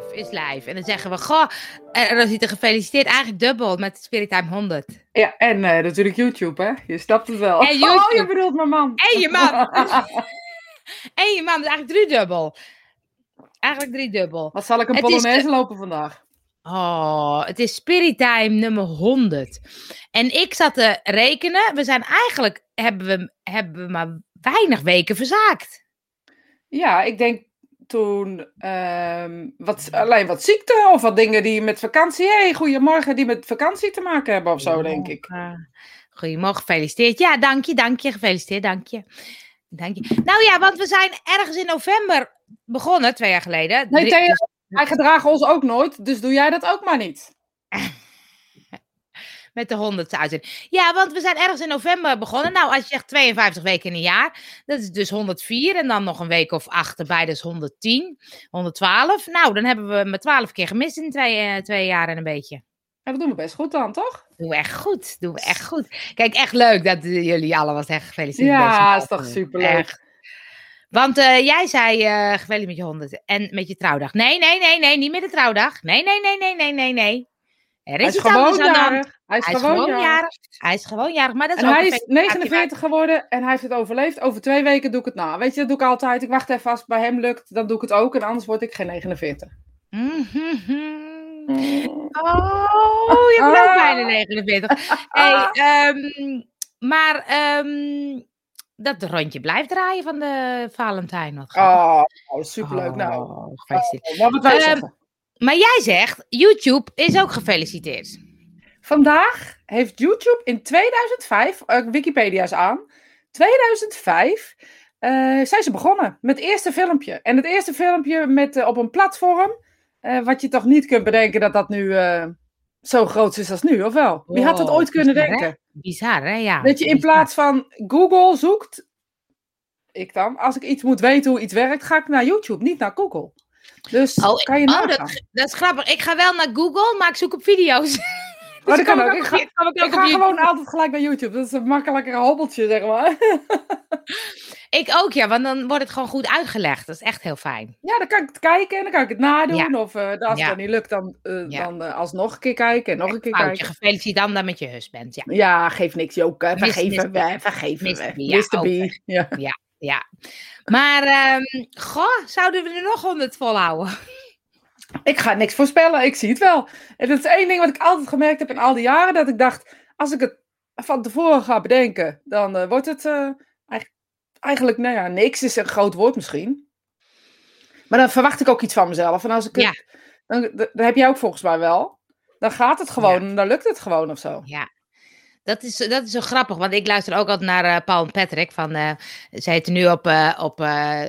live, is live. En dan zeggen we, goh, en dan ziet er gefeliciteerd, eigenlijk dubbel met Spirit Time 100. Ja, en eh, natuurlijk YouTube, hè? Je snapt het wel. En YouTube. Oh, je bedoelt mijn man. En je man. en je man, dus eigenlijk driedubbel. Eigenlijk driedubbel. Wat zal ik een is, Polonaise lopen vandaag? Oh, het is Spirit Time nummer 100. En ik zat te rekenen, we zijn eigenlijk, hebben we, hebben we maar weinig weken verzaakt. Ja, ik denk toen ehm, wat, alleen wat ziekte of wat dingen die met vakantie. Hé, hey, goedemorgen, die met vakantie te maken hebben of zo, denk ik. Uh, goedemorgen, gefeliciteerd. Ja, dank je, dank je, gefeliciteerd, dank je. Dank je. Nou ja, want we zijn ergens in november begonnen, twee jaar geleden. Nee, Drie- Thea, wij gedragen ons ook nooit, dus doe jij dat ook maar niet. Met de honderdste uitzending. Ja, want we zijn ergens in november begonnen. Nou, als je zegt 52 weken in een jaar, dat is dus 104. En dan nog een week of acht erbij, dus 110, 112. Nou, dan hebben we me 12 keer gemist in twee, eh, twee jaar en een beetje. En dat doen we best goed dan, toch? Doen we echt goed, doen we echt goed. Kijk, echt leuk dat jullie allemaal zeggen gefeliciteerd. Ja, is toch superleuk. Echt. Want eh, jij zei eh gefeliciteerd met je honderd en met je trouwdag. Nee, nee, nee, nee, niet met de trouwdag. Nee, nee, nee, nee, nee, nee, nee. Er Hij is is gewoon jarig. Hij is Hij is gewoon jarig. jarig. Hij is gewoon jarig, maar dat is En ook hij is felicitatie 49 geworden en hij heeft het overleefd. Over twee weken doe ik het na. Weet je, dat doe ik altijd. Ik wacht even als het bij hem lukt, dan doe ik het ook. En anders word ik geen 49. Mhm. Oh, je ook Ah. bijna 49. Hey, ehm, maar ehm, dat rondje blijft draaien van de Valentijn. Wat. Oh, oh, superleuk. Nou, Oh, gefeliciteerd. oh, wat wij Ehm, zeggen? Maar jij zegt, YouTube is ook gefeliciteerd. Vandaag heeft YouTube in 2005, eh, Wikipedia is aan, 2005 eh, zijn ze begonnen met het eerste filmpje. En het eerste filmpje met, eh, op een platform, wat je toch niet kunt bedenken dat dat nu zo groot is als nu, of wel? Wie had dat ooit kunnen hè? denken? Bizar, hè? Ja. Dat je in plaats van Google zoekt, ik dan, als ik iets moet weten hoe iets werkt, ga ik naar YouTube, niet naar Google. Dus Oh, kan je oh, nagaan. dat, dat is grappig. Ik ga wel naar Google, maar ik zoek op video's. Oh, Dus dat kan ook. ik ga, ik ik gewoon altijd gelijk naar YouTube. Dat is een makkelijker hobbeltje, zeg maar. Ik ook, ja, want dan wordt het gewoon goed uitgelegd. Dat is echt heel fijn. Ja, dan kan ik het kijken en dan kan ik het nadoen. Of eh, als Ja. het dan niet lukt, dan, eh, Ja. dan eh, alsnog een keer kijken en nog een keer Foutje, kijken. gefeliciteerd dan dat met je husband. Ja, Ja, geef niks, Joke. Mis- Vergeven we, vergeven Mr. we. B, ja, Mr. B. Ja. Ja. Maar, ehm, goh, zouden we er nog honderd volhouden? Ik ga niks voorspellen, ik zie het wel. En dat is één ding wat ik altijd gemerkt heb in al die jaren. Dat ik dacht, als ik het van tevoren ga bedenken, dan eh, wordt het eh, eigenlijk, nou ja, niks is een groot woord misschien. Maar dan verwacht ik ook iets van mezelf. En als ik het, dan, dat heb jij ook volgens mij wel. Dan gaat het gewoon dan lukt het gewoon of zo. Ja. Dat is, dat is zo grappig, want ik luister ook altijd naar eh, Paul en Patrick. Van, eh ze heten nu op, eh, op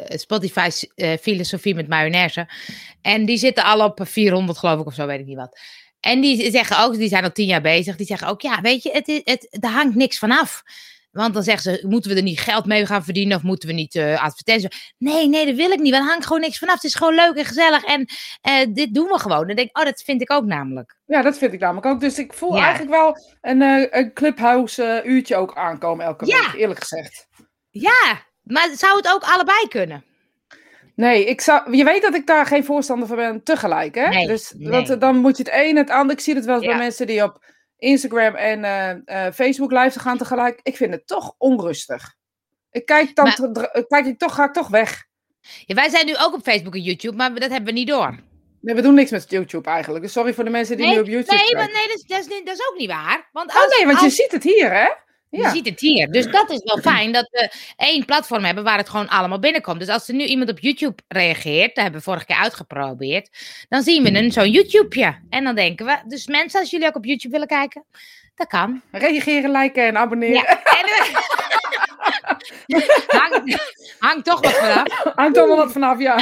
Spotify Filosofie met Mayonaise. En die zitten al op 400 geloof ik of zo, weet ik niet wat. En die zeggen ook, die zijn al tien jaar bezig. Die zeggen ook, ja, weet je, het, is- het, daar hangt niks vanaf. Want dan zeggen ze, moeten we er niet geld mee gaan verdienen of moeten we niet eh advertenties? Nee, nee, dat wil ik niet. Want hangt gewoon niks vanaf. Het is gewoon leuk en gezellig en eh, dit doen we gewoon. Dan denk ik, oh, dat vind ik ook namelijk. Ja, dat vind ik namelijk ook. Dus ik voel Ja. eigenlijk wel een, eh, een clubhouse uurtje ook aankomen elke Ja. week, eerlijk gezegd. Ja, maar zou het ook allebei kunnen? Nee, ik zou, je weet dat ik daar geen voorstander van ben tegelijk. Hè? Nee, dus nee. dat, dan moet je het een het ander. Ik zie het wel eens Ja. bij mensen die op Instagram en eh, eh, Facebook live gaan tegelijk. Ik vind het toch onrustig. Ik kijk dan Maar- te- dr- kijk ik toch, ga ik toch weg. Ja, wij zijn nu ook op Facebook en YouTube, maar dat hebben we niet door. Nee, we doen niks met YouTube eigenlijk. Dus sorry voor de mensen die Nee, nu op YouTube nee, kijken. maar nee dat, is, dat, is, niet- dat is ook niet waar. Want Oh als, nee, want je ziet het hier, hè? Je Ja. ziet het hier. Dus dat is wel fijn dat we één platform hebben waar het gewoon allemaal binnenkomt. Dus als er nu iemand op YouTube reageert, dat hebben we vorige keer uitgeprobeerd, dan zien we een zo'n YouTubeje. En dan denken we, dus mensen, als jullie ook op YouTube willen kijken, dat kan. Reageren, liken en abonneren. Ja. En, eh, hangt, hangt toch wat vanaf. Hangt er wel wat vanaf, ja.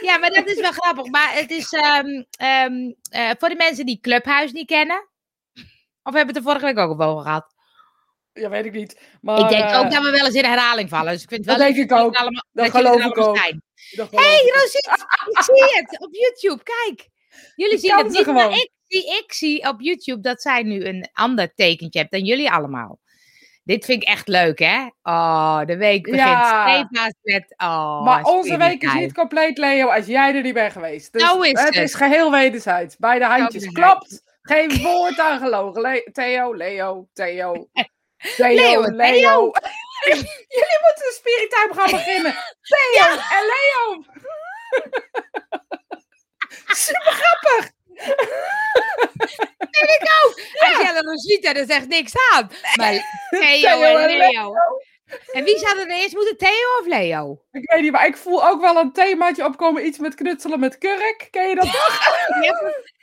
Ja, maar dat is wel grappig. Maar het is ehm, ehm, eh, voor de mensen die Clubhuis niet kennen. Of hebben we het er vorige week ook op over gehad? ja, weet ik niet. Maar, ik denk eh, ook dat we wel eens in herhaling vallen. Dus ik vind het dat wel denk ik ook. Allemaal, Dat geloof ik ook. Hé, hey, Rosiet, ik zie het op YouTube. Kijk. Jullie zien het niet, maar ik zie, ik zie op YouTube dat zij nu een ander tekentje hebt dan jullie allemaal. Dit vind ik echt leuk, hè? Oh, de week begint Ja. met... Oh, maar onze week is niet compleet, Leo, als jij er niet bent geweest. Dus Zo is het. het. is geheel wederzijds. Beide handjes. Klopt. Geen woord aan gelogen. Le- Theo, Leo, Theo. Theo, Leo Leo. en Theo. Jullie moeten een spiritime gaan beginnen. Theo en Leo. Super grappig. Als jij nog ziet, dan zegt niks aan. Maar Theo, Theo en en Leo. En wie zou er eerst moeten, Theo of Leo? Ik weet niet, maar ik voel ook wel een themaatje opkomen. Iets met knutselen met kurk. Ken je dat toch? Ja,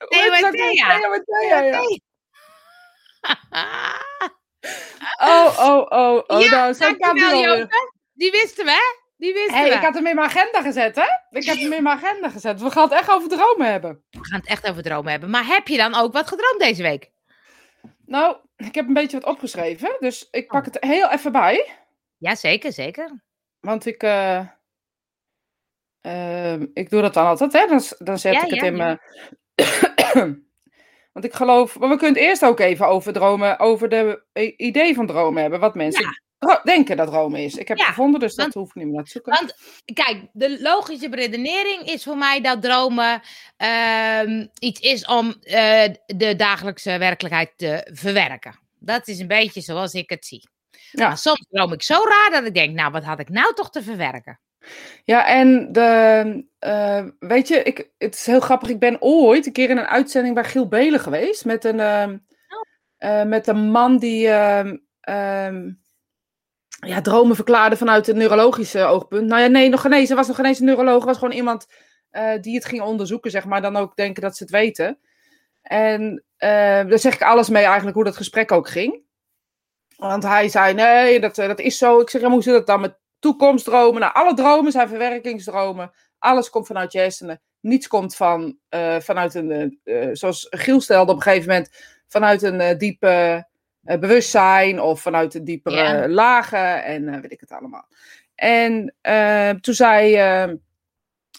Theo en? Thea. Theo en Thea, ja. Oh, oh, oh. oh ja, nou, zo kan dankjewel, die wisten we, hè? Die wisten Hey, we. ik had hem in mijn agenda gezet, hè? Ik heb hem in mijn agenda gezet. We gaan het echt over dromen hebben. We gaan het echt over dromen hebben. Maar heb je dan ook wat gedroomd deze week? Nou, ik heb een beetje wat opgeschreven. Dus ik pak het heel even bij. Ja, zeker, zeker. Want ik... eh, ehm, ik doe dat dan altijd, hè? Dan, dan zet Ja, ik het ja, in ja. mijn... Want ik geloof... Maar we kunnen het eerst ook even over dromen... Over de i- idee van dromen hebben. Wat mensen denken dat dromen is. Ik heb het gevonden, dus dat hoef ik niet meer te zoeken. Want kijk, de logische beredenering is voor mij dat dromen ehm, iets is om eh, de dagelijkse werkelijkheid te verwerken. Dat is een beetje zoals ik het zie. Ja. Maar soms droom ik zo raar dat ik denk, nou, wat had ik nou toch te verwerken? Ja, en de, eh, weet je, ik, het is heel grappig. Ik ben ooit een keer in een uitzending bij Giel Belen geweest. Met een, ehm, eh, met een man die ehm, ehm, ja, dromen verklaarde vanuit een neurologische oogpunt. Nou ja, nee, nog geen eens. Er was nog geen eens een neuroloog. Er was gewoon iemand eh, die het ging onderzoeken, zeg maar. Dan ook denken dat ze het weten. En eh, daar zeg ik alles mee eigenlijk hoe dat gesprek ook ging. Want hij zei, nee, dat, eh, dat is zo. Ik zeg, hoe zit dat dan met toekomstdromen? Nou, alle dromen zijn verwerkingsdromen. Alles komt vanuit je hersenen. Niets komt van, eh, vanuit een, eh, zoals Giel stelde op een gegeven moment, vanuit een diepe bewustzijn of vanuit een diepere Ja. lagen en weet ik het allemaal. En toen zei,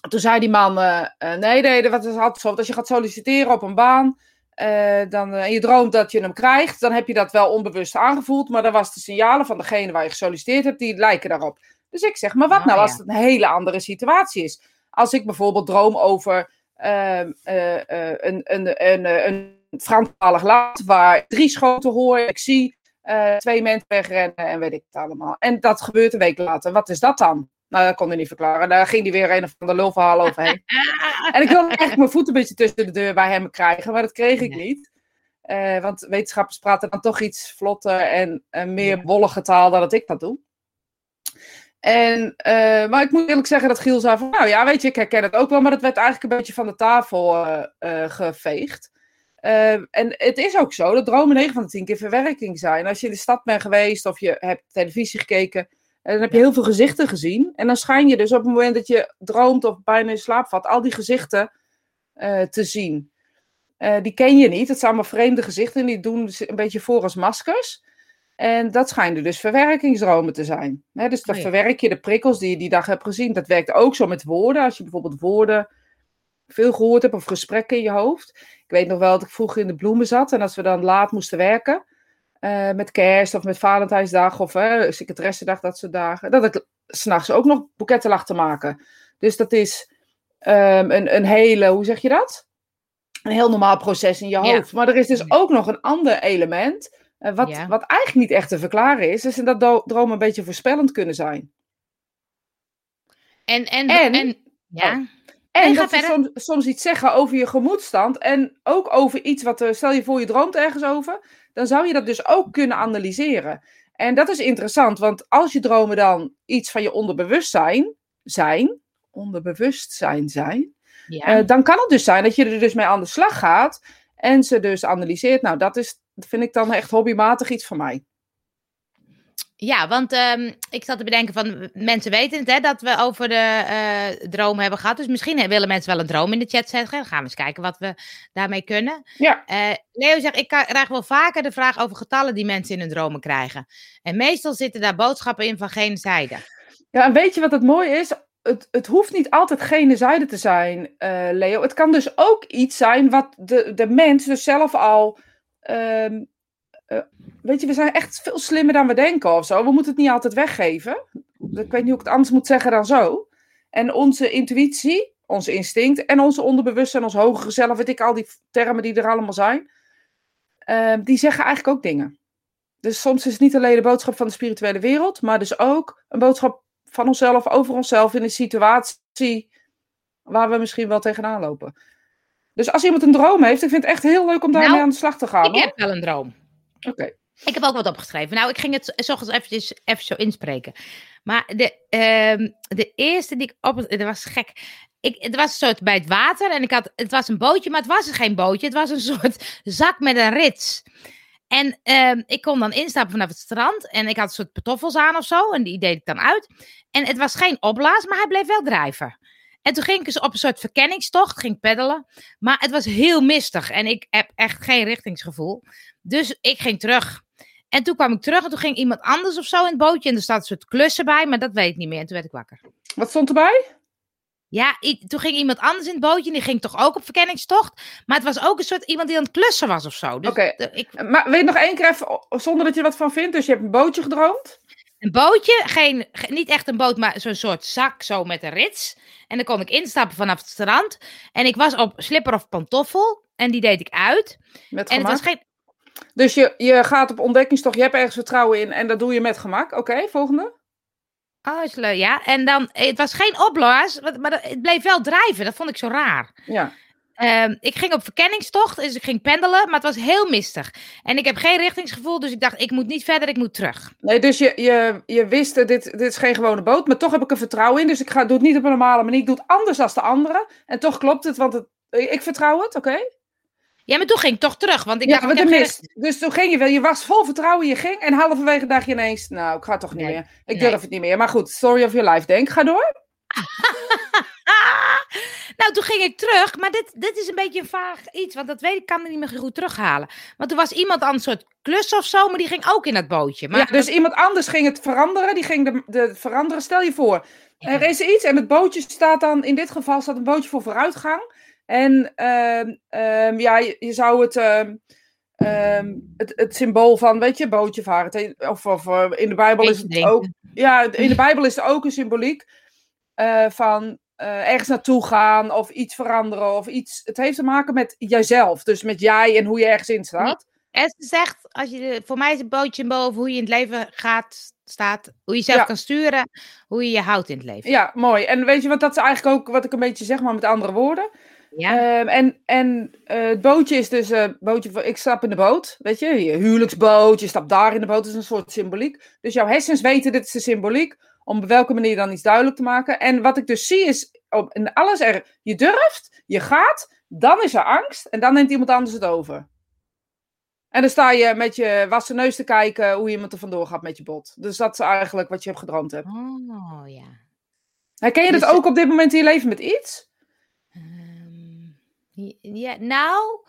toen zei die man, nee, nee, wat is altijd zo, want als je gaat solliciteren op een baan, eh, dan, eh, en je droomt dat je hem krijgt, dan heb je dat wel onbewust aangevoeld, maar dan was de signalen van degene waar je gesolliciteerd hebt, die lijken daarop. Dus ik zeg, maar wat Ah, nou ja. als het een hele andere situatie is? Als ik bijvoorbeeld droom over ehm, eh, eh, een, een, een, een, Franstalig land waar drie schoten hoor, ik zie eh, twee mensen wegrennen en weet ik het allemaal. En dat gebeurt een week later. Wat is dat dan? Nou, dat kon hij niet verklaren. Daar ging hij weer een of ander lulverhaal overheen. En ik wilde eigenlijk mijn voet een beetje tussen de deur bij hem krijgen, maar dat kreeg ik niet. Eh, want wetenschappers praten dan toch iets vlotter en, en meer wollige taal dan dat ik dat doe. En, eh, maar ik moet eerlijk zeggen dat Giel zei van, nou ja, weet je, ik herken het ook wel, maar dat werd eigenlijk een beetje van de tafel eh, geveegd. Eh, en het is ook zo dat dromen 9 van de 10 keer verwerking zijn. Als je in de stad bent geweest of je hebt televisie gekeken, en dan heb je heel veel gezichten gezien. En dan schijn je dus op het moment dat je droomt of bijna in slaap valt, al die gezichten eh, te zien. Eh, die ken je niet. Het zijn allemaal vreemde gezichten. Die doen een beetje voor als maskers. En dat schijnen dus verwerkingsdromen te zijn. Dus dan Oh ja. verwerk je de prikkels die je die dag hebt gezien. Dat werkt ook zo met woorden. Als je bijvoorbeeld woorden veel gehoord hebt of gesprekken in je hoofd. Ik weet nog wel dat ik vroeger in de bloemen zat. En als we dan laat moesten werken. Eh, met kerst of met Valentijnsdag of uh, secretaressendag, dat soort dagen. Dat ik s'nachts ook nog boeketten lag te maken. Dus dat is ehm, een, een hele, hoe zeg je dat? Een heel normaal proces in je Ja. hoofd. Maar er is dus ook nog een ander element. eh, wat, Ja. wat eigenlijk niet echt te verklaren is. Is dat dromen een beetje voorspellend kunnen zijn. En, en, En- en, ja. En ga dat ze soms, soms iets zeggen over je gemoedstand. En ook over iets wat. er- Stel je voor, je droomt ergens over. Dan zou je dat dus ook kunnen analyseren. En dat is interessant, want als je dromen dan iets van je onderbewustzijn zijn. Onderbewustzijn zijn. ja. eh, dan kan het dus zijn dat je er dus mee aan de slag gaat. En ze dus analyseert. Nou, dat is, vind ik dan echt hobbymatig iets van mij. Ja, want ehm, ik zat te bedenken van mensen weten het, hè, dat we over de eh droom hebben gehad. Dus misschien willen mensen wel een droom in de chat zeggen. Dan gaan we eens kijken wat we daarmee kunnen. Ja, Eh, Leo zegt, ik krijg wel vaker de vraag over getallen die mensen in hun dromen krijgen. En meestal zitten daar boodschappen in van geen zijde. Ja, en weet je wat het mooie is? Het, het hoeft niet altijd gene zijde te zijn, eh, Leo. Het kan dus ook iets zijn wat de, de mens dus zelf al ehm, eh, weet je, we zijn echt veel slimmer dan we denken of zo. We moeten het niet altijd weggeven. Ik weet niet hoe ik het anders moet zeggen dan zo. En onze intuïtie, onze instinct en onze onderbewustzijn, ons hogere zelf, weet ik al die termen die er allemaal zijn, uh, die zeggen eigenlijk ook dingen. Dus soms is het niet alleen de boodschap van de spirituele wereld, maar dus ook een boodschap van onszelf, over onszelf in een situatie waar we misschien wel tegenaan lopen. Dus als iemand een droom heeft, ik vind het echt heel leuk om daarmee Nou, aan de slag te gaan. Ik hoor. heb wel een droom. Oké. Ik heb ook wat opgeschreven. Nou, ik ging het s eventjes, even zo inspreken. Maar de, ehm, de eerste die ik op... Dat was gek. Ik, het was een soort bij het water en ik had, het was een bootje, maar het was geen bootje. Het was een soort zak met een rits. En ehm, ik kon dan instappen vanaf het strand en ik had een soort pantoffels aan of zo. En die deed ik dan uit. En het was geen opblaas, maar hij bleef wel drijven. En toen ging ik dus op een soort verkenningstocht, ging peddelen. Maar het was heel mistig en ik heb echt geen richtingsgevoel. Dus ik ging terug. En toen kwam ik terug en toen ging iemand anders of zo in het bootje. En er staat een soort klussen bij, maar dat weet ik niet meer. En toen werd ik wakker. Wat stond erbij? Ja, toen ging iemand anders in het bootje en die ging toch ook op verkenningstocht. Maar het was ook een soort iemand die aan het klussen was of zo. Dus Oké. ik, Maar weet je nog één keer even, zonder dat je er wat van vindt? Dus je hebt een bootje gedroomd? een bootje, geen, ge- niet echt een boot, maar zo'n soort zak zo met een rits. En dan kon ik instappen vanaf het strand. En ik was op slipper of pantoffel en die deed ik uit. Met En het was geen... Dus je, je gaat op ontdekkingstocht, je hebt ergens vertrouwen in en dat doe je met gemak. Oké, volgende. Oh, is leuk, ja. En dan, het was geen opblaas, wat- maar het bleef wel drijven. Dat vond ik zo raar. Ja. Ehm, ik ging op verkenningstocht, dus ik ging pendelen, maar het was heel mistig. En ik heb geen richtingsgevoel, dus ik dacht, ik moet niet verder, ik moet terug. Nee, dus je, je, je wist, dit, dit is geen gewone boot, maar toch heb ik er vertrouwen in. Dus ik ga, doe het niet op een normale manier, ik doe het anders dan de anderen. En toch klopt het, want het, ik vertrouw het, oké? Ja, maar toen ging ik toch terug, want ik Ja, ik. Dus toen ging je wel, je was vol vertrouwen, je ging en halverwege dacht je ineens, nou, ik ga toch niet Nee. meer. Ik Nee. durf het niet meer. Maar goed, story of your life, denk. Ga door. Nou, toen ging ik terug, maar dit, dit is een beetje een vaag iets, want dat weet ik, kan me niet meer goed terughalen. Want toen was iemand aan een soort klus of zo, maar die ging ook in dat bootje. Maar ja, dus iemand anders ging het veranderen, die ging de, de veranderen. Stel je voor, er is iets en het bootje staat dan, in dit geval staat een bootje voor vooruitgang. En ehm, ehm, ja, je, je zou het, ehm, het, het symbool van, weet je, bootje varen. Of, of eh, in de Bijbel is het ook, ja, in de Bijbel is er ook een symboliek eh, van eh, ergens naartoe gaan of iets veranderen of iets. Het heeft te maken met jijzelf, dus met jij en hoe je ergens in staat. En ze zegt, als je de- voor mij is een bootje boven hoe je in het leven gaat, staat, hoe je zelf Ja. kan sturen, hoe je je houdt in het leven. Ja, mooi. En weet je wat, dat is eigenlijk ook wat ik een beetje zeg, maar met andere woorden. Ja, Ehm, en en eh, het bootje is dus, eh bootje, voor- ik stap in de boot, weet je, je huwelijksboot, je stapt daar in de boot, dat is een soort symboliek. Dus jouw hersens weten, dit is de symboliek, om op welke manier dan iets duidelijk te maken. En wat ik dus zie is, op, in alles er, je durft, je gaat, dan is er angst en dan neemt iemand anders het over. En dan sta je met je wassen neus te kijken hoe iemand er vandoor gaat met je bot. Dus dat is eigenlijk wat je hebt gedroomd hebt. oh ja. Herken je Dus, dat ook op dit moment in je leven met iets? Ja, nou,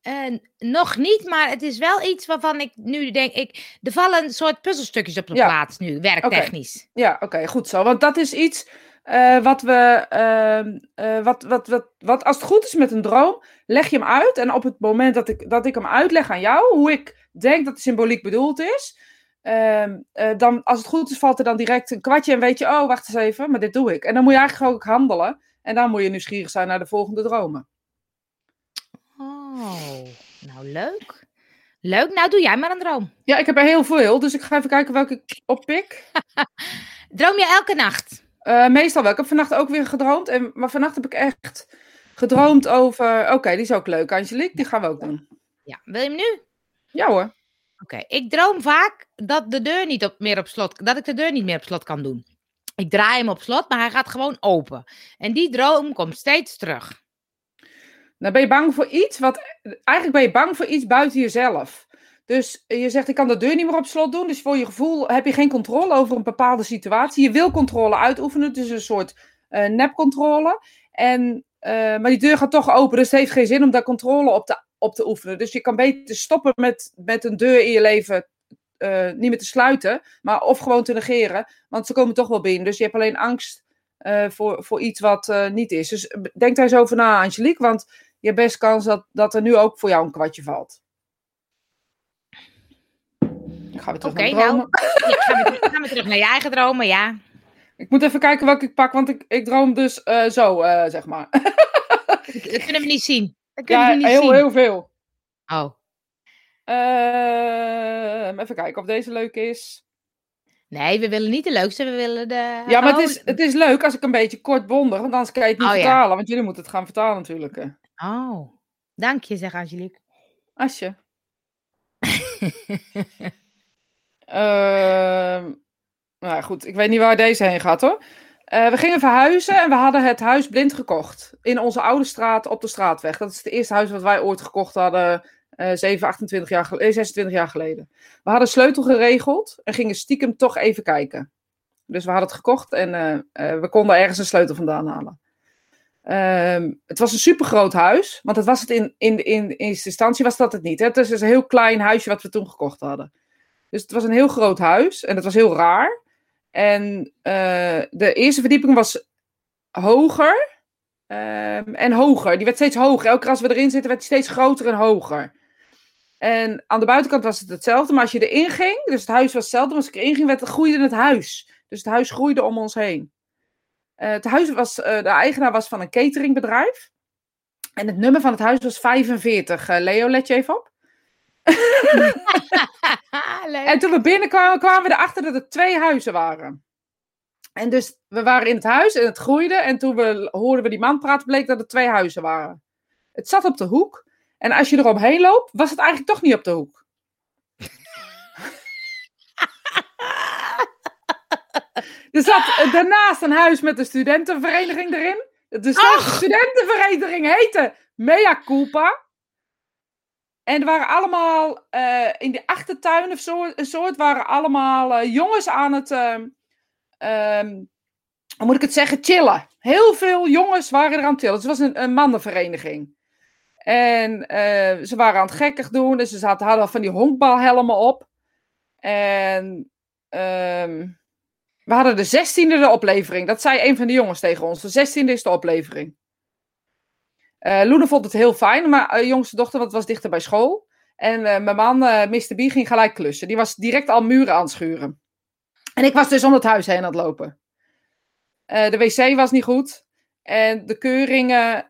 eh, nog niet, maar het is wel iets waarvan ik nu denk, ik, er vallen een soort puzzelstukjes op de Ja. plaats nu, werktechnisch. Ja, oké, goed zo. Want dat is iets eh, wat we, ehm, eh, wat, wat, wat, wat als het goed is met een droom, leg je hem uit. En op het moment dat ik, dat ik hem uitleg aan jou, hoe ik denk dat de symboliek bedoeld is, ehm, eh, dan als het goed is, valt er dan direct een kwartje en weet je, oh, wacht eens even, maar dit doe ik. En dan moet je eigenlijk ook handelen. En dan moet je nieuwsgierig zijn naar de volgende dromen. Oh, nou leuk. Leuk, nou doe jij maar een droom. Ja, ik heb er heel veel, dus ik ga even kijken welke ik oppik. Droom je elke nacht? Eh, meestal wel. Ik heb vannacht ook weer gedroomd. En, maar vannacht heb ik echt gedroomd over... Oké, die is ook leuk, Angelique. Die gaan we ook doen. Ja, wil je hem nu? Ja hoor. Oké, ik droom vaak dat de deur niet op, meer op slot, dat ik de deur niet meer op slot kan doen. Ik draai hem op slot, maar hij gaat gewoon open. En die droom komt steeds terug. Dan ben je bang voor iets wat... Eigenlijk ben je bang voor iets buiten jezelf. Dus je zegt, ik kan de deur niet meer op slot doen. Dus voor je gevoel heb je geen controle over een bepaalde situatie. Je wil controle uitoefenen. Dus een soort eh nepcontrole. En, eh, maar die deur gaat toch open. Dus het heeft geen zin om daar controle op te, op te oefenen. Dus je kan beter stoppen met, met een deur in je leven eh, niet meer te sluiten. Maar of gewoon te negeren. Want ze komen toch wel binnen. Dus je hebt alleen angst voor, voor iets wat niet is. Dus denk daar eens over na, Angelique. Want je hebt best kans dat, dat er nu ook voor jou een kwartje valt. ga weer terug naar mijn nou. dromen. Ja, gaan, we, gaan we terug naar je eigen dromen, ja. Ik moet even kijken welke ik pak, want ik, ik droom dus eh, zo, eh, zeg maar. Dat kunnen we niet zien. Dat kunnen ja, we niet heel, zien. heel veel. Oh. Ehm, even kijken of deze leuk is. Nee, we willen niet de leukste, we willen de... Ja, maar het Oh, is, het is leuk als ik een beetje kort bondig, want anders kan je het niet Oh, ja. vertalen. Want jullie moeten het gaan vertalen natuurlijk. Oh, dank je, zeg Angelique. Asje. Ehm, nou goed, ik weet niet waar deze heen gaat hoor. Eh, we gingen verhuizen en we hadden het huis blind gekocht. In onze oude straat op de straatweg. Dat is het eerste huis wat wij ooit gekocht hadden. eh 7, 28 jaar, gel- eh, 26 jaar geleden. We hadden sleutel geregeld en gingen stiekem toch even kijken. Dus we hadden het gekocht en eh, eh, we konden ergens een sleutel vandaan halen. Ehm, het was een supergroot huis, want dat was het in, in, in, eerste instantie was dat het niet. Hè? Het is dus een heel klein huisje wat we toen gekocht hadden. Dus het was een heel groot huis en het was heel raar. En eh, de eerste verdieping was hoger ehm, en hoger. Die werd steeds hoger. Elke keer als we erin zitten, werd die steeds groter en hoger. En aan de buitenkant was het hetzelfde, maar als je erin ging, dus het huis was hetzelfde, maar als ik erin ging, werd, het- groeide het huis. Dus het huis groeide om ons heen. Eh, het huis was, eh, de eigenaar was van een cateringbedrijf. En het nummer van het huis was 45. Eh, Leo, let je even op. En toen we binnenkwamen, kwamen we erachter dat er twee huizen waren. En dus we waren in het huis en het groeide. En toen we, hoorden we die man praten, bleek dat er twee huizen waren. Het zat op de hoek. En als je eromheen loopt, was het eigenlijk toch niet op de hoek. Er zat eh, daarnaast een huis met een studentenvereniging erin. De stu- studentenvereniging heette Mea Culpa. En er waren allemaal eh, in de achtertuin of zo, een soort, waren allemaal eh, jongens aan het, ehm, ehm, hoe moet ik het zeggen, chillen. Heel veel jongens waren er aan het chillen. Het was een, een mannenvereniging. En ze waren aan het gekkig doen. Dus ze zaten, hadden van die honkbalhelmen op. En ehm, we hadden de zestiende de oplevering. Dat zei een van de jongens tegen ons. De zestiende is de oplevering. Eh Loene vond het heel fijn, maar eh, jongste dochter wat was dichter bij school. En eh, mijn man, Mr. B, ging gelijk klussen. Die was direct al muren aan het schuren. En ik was dus om het huis heen aan het lopen. De wc was niet goed. En de keuringen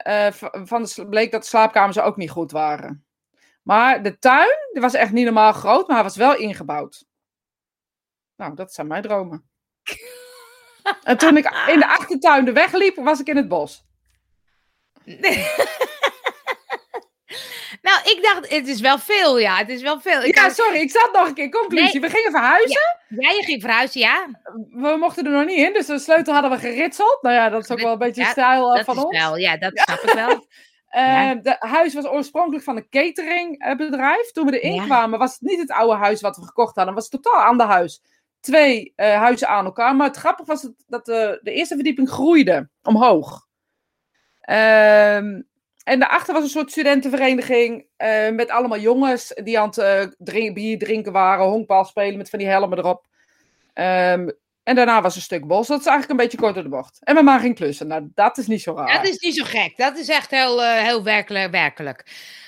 van de, bleek dat de slaapkamers ook niet goed waren. Maar de tuin, die was echt niet normaal groot, maar hij was wel ingebouwd. Nou, dat zijn mijn dromen. En toen ik in de achtertuin de weg liep, was ik in het bos. nou, ik dacht, het is wel veel, ja. Het is wel veel. Ik Ja, sorry, ik zat nog een keer. Conclusie. We gingen verhuizen. ja, je ging verhuizen, ja. We mochten er nog niet in, dus de sleutel hadden we geritseld. Nou ja, dat is ook wel een beetje Ja, stijl eh, Dat van is ons. wel, ja, dat snap ik wel. Eh, ja. De huis was oorspronkelijk van een cateringbedrijf. Toen we erin Ja. kwamen, was het niet het oude huis wat we gekocht hadden. Het was totaal ander huis. Twee eh, huizen aan elkaar. Maar het grappige was dat de, de eerste verdieping groeide omhoog. Ehm, en daarachter was een soort studentenvereniging eh, met allemaal jongens die aan het eh, bier drinken waren, honkbal spelen met van die helmen erop. Ehm, en daarna was een stuk bos. Dat is eigenlijk een beetje kort de bocht. En mijn ma ging klussen. Nou, dat is niet zo raar. Dat is niet zo gek. Dat is echt heel, eh, heel werkelijk, werkelijk.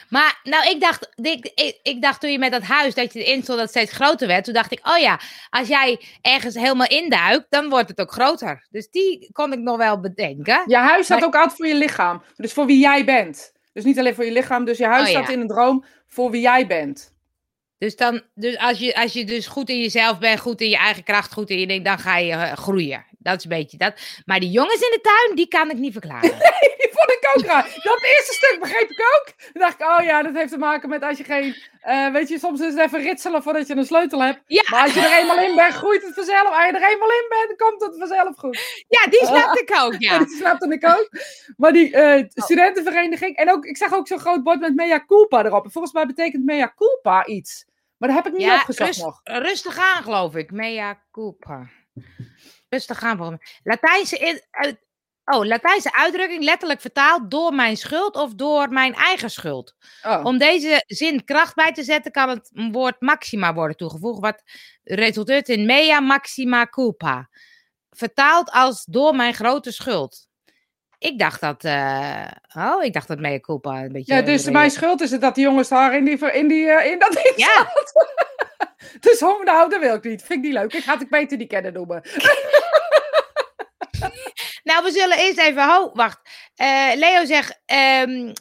Maar nou, ik dacht, ik, ik, ik dacht toen je met dat huis, dat je erin stond, dat het steeds groter werd. Toen dacht ik, oh ja, als jij ergens helemaal induikt, dan wordt het ook groter. Dus die kon ik nog wel bedenken. Je huis staat Maar- ook altijd voor je lichaam. Dus voor wie jij bent. Dus niet alleen voor je lichaam. Dus je huis Oh, ja. staat in een droom voor wie jij bent. Dus, dan, dus als, je, als je dus goed in jezelf bent, goed in je eigen kracht, goed in je ding, dan ga je eh, groeien. Dat is een beetje dat. Maar die jongens in de tuin, die kan ik niet verklaren. vond ik ook raar. Dat eerste stuk begreep ik ook. Dan dacht ik, oh ja, dat heeft te maken met als je geen... eh, weet je, soms is het even ritselen voordat je een sleutel hebt. Ja, Maar als je er eenmaal in bent, groeit het vanzelf. Als je er eenmaal in bent, komt het vanzelf goed. ja die snapte ik ook, Ja. snapte ik ook. Maar die eh, studentenvereniging... En ook, ik zag ook zo'n groot bord met mea culpa erop. En volgens mij betekent mea culpa iets. Maar dat heb ik niet Ja, opgezocht rust- nog. rustig aan, geloof ik. Mea culpa. Rustig aan. Latijnse, oh, Latijnse uitdrukking, letterlijk vertaald door mijn schuld of door mijn eigen schuld. Oh. Om deze zin kracht bij te zetten, kan het woord maxima worden toegevoegd, wat resulteert in mea maxima culpa. Vertaald als door mijn grote schuld. Ik dacht dat, eh, oh, ik dacht dat mea culpa een beetje... Ja, dus mijn schuld is het dat die jongens daar in, die, in, die, eh, in dat ding Ja. Dus Hong nou, dat wil ik niet. Vind ik niet leuk. Ik had ik beter die kennen noemen. Nou, we zullen eerst even. Ho, wacht. Eh, Leo zegt. ehm,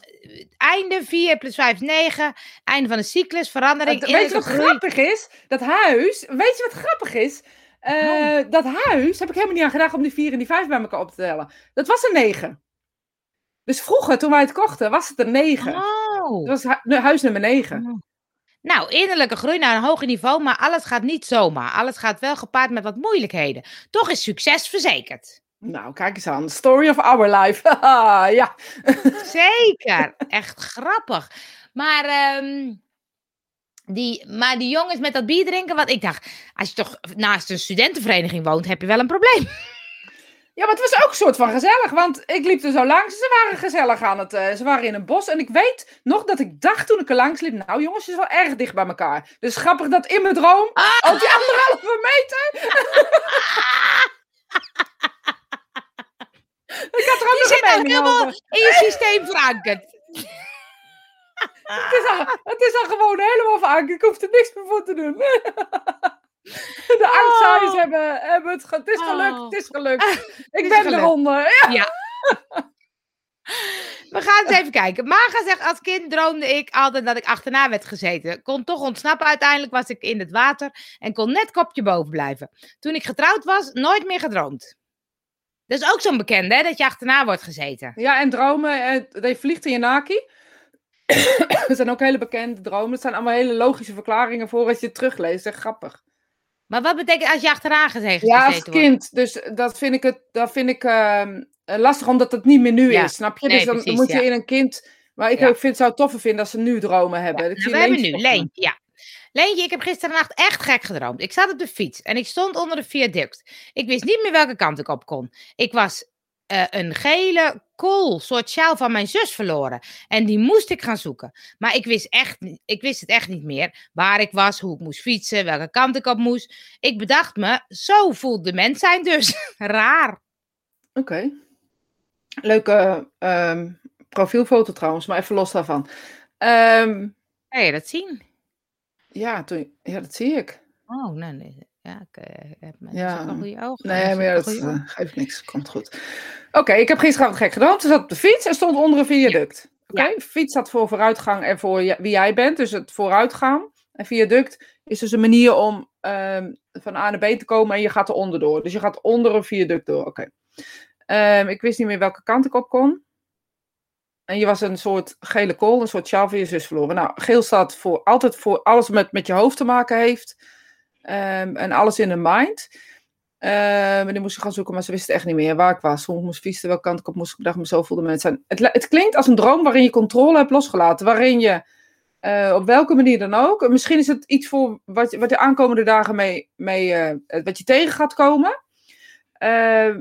einde 4 plus 5 is 9. Einde van de cyclus. Verandering. weet je wat groei. grappig is? Dat huis. Weet je wat grappig is? Eh, Oh. Dat huis heb ik helemaal niet aan gedacht om die 4 en die 5 bij elkaar op te tellen. Dat was een 9. Dus vroeger, toen wij het kochten, was het een 9. Oh. Dat was hu- huis nummer 9. Nou, innerlijke groei naar een hoger niveau, maar alles gaat niet zomaar. Alles gaat wel gepaard met wat moeilijkheden. Toch is succes verzekerd. Nou, kijk eens aan. Story of our life. Ja. Zeker. Echt grappig. Maar, ehm, die, maar die jongens met dat bier drinken, wat ik dacht, als je toch naast een studentenvereniging woont, heb je wel een probleem. Ja, maar het was ook een soort van gezellig, want ik liep er zo langs. Ze waren gezellig aan het, eh, ze waren in een bos. En ik weet nog dat ik dacht toen ik er langs liep, nou jongens, het is wel erg dicht bij elkaar. Dus grappig dat in mijn droom, Ah. op die anderhalve meter. ik had er ook Je zit mening helemaal in je systeem verankerd. Het is, al, het is al gewoon helemaal verankerd. Ik hoef er niks meer voor te doen. De angstzaaiers Oh. hebben, hebben het, het is gelukt, Oh. het is gelukt. Ik is ben gelukt. eronder. Ja. We gaan eens even kijken. Marga zegt, als kind droomde ik altijd dat ik achterna werd gezeten. Kon toch ontsnappen. Uiteindelijk was ik in het water en kon net kopje boven blijven. Toen ik getrouwd was, nooit meer gedroomd. Dat is ook zo'n bekende, hè? Dat je achterna wordt gezeten. Ja, en dromen, eh, dat je vliegt in je naki. dat zijn ook hele bekende dromen. Het zijn allemaal hele logische verklaringen voor als je het terugleest. Echt grappig. Maar wat betekent als je achteraan gezeten, Ja, als wordt? kind. Dus dat vind ik, het, dat vind ik ehm, eh, lastig, omdat het niet meer nu Ja. is. Snap je? Nee, dus dan precies, moet je ja. in een kind... Maar ik Ja. vind, zou het toffer vinden als ze nu dromen hebben. Nou, zie we hebben nu. Leentje, ja. Leentje, ik heb gisterennacht echt gek gedroomd. Ik zat op de fiets en ik stond onder de viaduct. Ik wist niet meer welke kant ik op kon. Ik was eh, een gele kool, soort sjaal van mijn zus verloren. En die moest ik gaan zoeken. Maar ik wist, echt, ik wist het echt niet meer. Waar ik was, hoe ik moest fietsen, welke kant ik op moest. Ik bedacht me, zo voelt de mens zijn dus. Raar. Oké. Leuke ehm, profielfoto trouwens, maar even los daarvan. Ehm, Kan je dat zien? Ja, toen, ja, dat zie ik. Oh, nee, nee. Ja, ik eh, heb mensen Ja. ja. goede ogen. Nee, Ze maar ja, dat eh, geeft niks. Komt goed. Oké, ik heb gisteravond gek gedroomd. Ze zat op de fiets en stond onder een viaduct. Oké, fiets staat voor vooruitgang en voor wie jij bent. Dus het vooruitgaan. En viaduct is dus een manier om ehm, van A naar B te komen en je gaat er onderdoor. Dus je gaat onder een viaduct door. Oké. Ehm, ik wist niet meer welke kant ik op kon. En je was een soort gele kool, een soort sjaal van je zus verloren. Nou, geel staat voor altijd voor alles met, met je hoofd te maken heeft. Ehm, en alles in de mind. Ehm, en die moest ik gaan zoeken, maar ze wisten echt niet meer waar ik was. Ik moest fietsen, welke kant ik op moest. Ik bedacht me zo voelde mensen zijn. Het, het klinkt als een droom waarin je controle hebt losgelaten. Waarin je eh, op welke manier dan ook. Misschien is het iets voor wat, wat de aankomende dagen mee, mee eh, wat je tegen gaat komen. Ehm,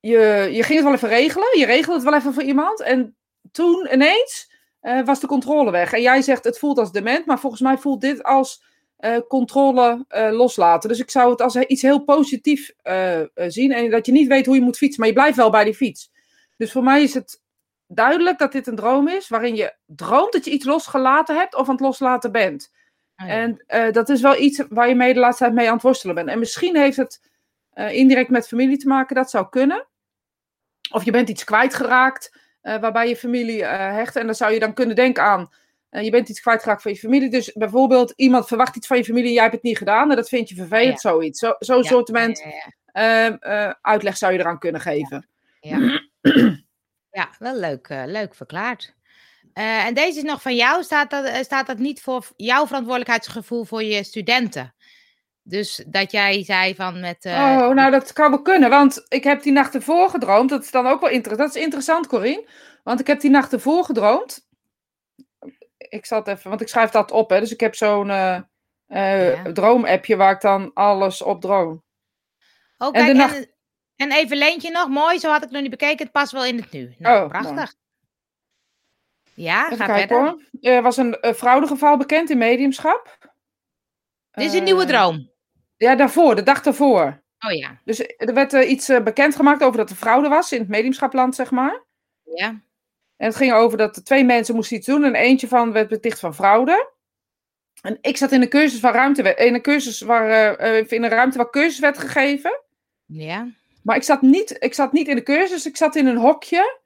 je, je ging het wel even regelen. Je regelde het wel even voor iemand. En toen ineens eh, was de controle weg. En jij zegt het voelt als dement, maar volgens mij voelt dit als eh, controle eh, loslaten. Dus ik zou het als iets heel positiefs zien. En dat je niet weet hoe je moet fietsen, maar je blijft wel bij die fiets. Dus voor mij is het duidelijk dat dit een droom is, waarin je droomt dat je iets losgelaten hebt of aan het loslaten bent. Ja. En dat is wel iets waar je mee de laatste tijd mee aan het worstelen bent. En misschien heeft het indirect met familie te maken, dat zou kunnen. Of je bent iets kwijtgeraakt waarbij je familie eh, hecht. En dan zou je dan kunnen denken aan, eh, je bent iets kwijtgeraakt van je familie. Dus bijvoorbeeld iemand verwacht iets van je familie en jij hebt het niet gedaan. En dat vind je vervelend, zoiets. Zo- Zo'n Ja, soort ja, ja, ja. ehm, eh, uitleg zou je eraan kunnen geven. Ja, ja wel leuk, eh, leuk verklaard. Eh, en deze is nog van jou. Staat dat, eh, staat dat niet voor jouw verantwoordelijkheidsgevoel voor je studenten? Dus dat jij zei van met... eh, Oh, nou dat kan wel kunnen, want ik heb die nacht ervoor gedroomd. Dat is dan ook wel interessant. Dat is interessant, Corine. Want ik heb die nacht ervoor gedroomd. Ik zat even, want ik schrijf dat op, hè. Dus ik heb zo'n eh, Ja. droomappje waar ik dan alles op droom. Oh, en de en, nacht- en even Leentje nog. Mooi, zo had ik nog niet bekeken. Het past wel in het nu. Nou, Oh, prachtig. Ja, Even ga kijken verder. hoor. Er was een eh, fraudegeval bekend in mediumschap. Dit is een nieuwe droom. Ja, daarvoor, de dag daarvoor. Oh ja, Dus er werd eh, iets eh, bekendgemaakt over dat er fraude was in het mediumschapland, zeg maar. ja. En het ging over dat twee mensen moesten iets doen en eentje van werd beticht van fraude. En ik zat in een cursus waar ruimte in een cursus waar, uh, in een ruimte waar cursus werd gegeven. Ja. Maar ik zat niet, ik zat niet in de cursus, ik zat in een hokje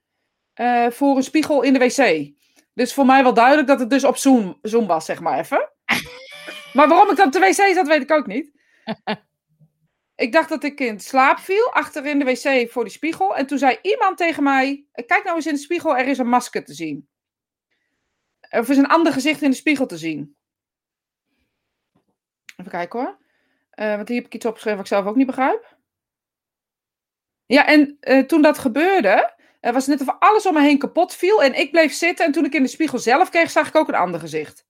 uh, voor een spiegel in de wc. Dus voor mij wel duidelijk dat het dus op Zoom, Zoom was, zeg maar even. maar waarom ik dan op de wc zat, weet ik ook niet. ik dacht dat ik in slaap viel, achter in de wc voor die spiegel. En toen zei iemand tegen mij, kijk nou eens in de spiegel, er is een masker te zien. Of is een ander gezicht in de spiegel te zien. Even kijken hoor. Uh, want hier heb ik iets opgeschreven wat ik zelf ook niet begrijp. Ja, en uh, toen dat gebeurde, was net of alles om me heen kapot viel. En ik bleef zitten. En toen ik in de spiegel zelf keek, zag ik ook een ander gezicht.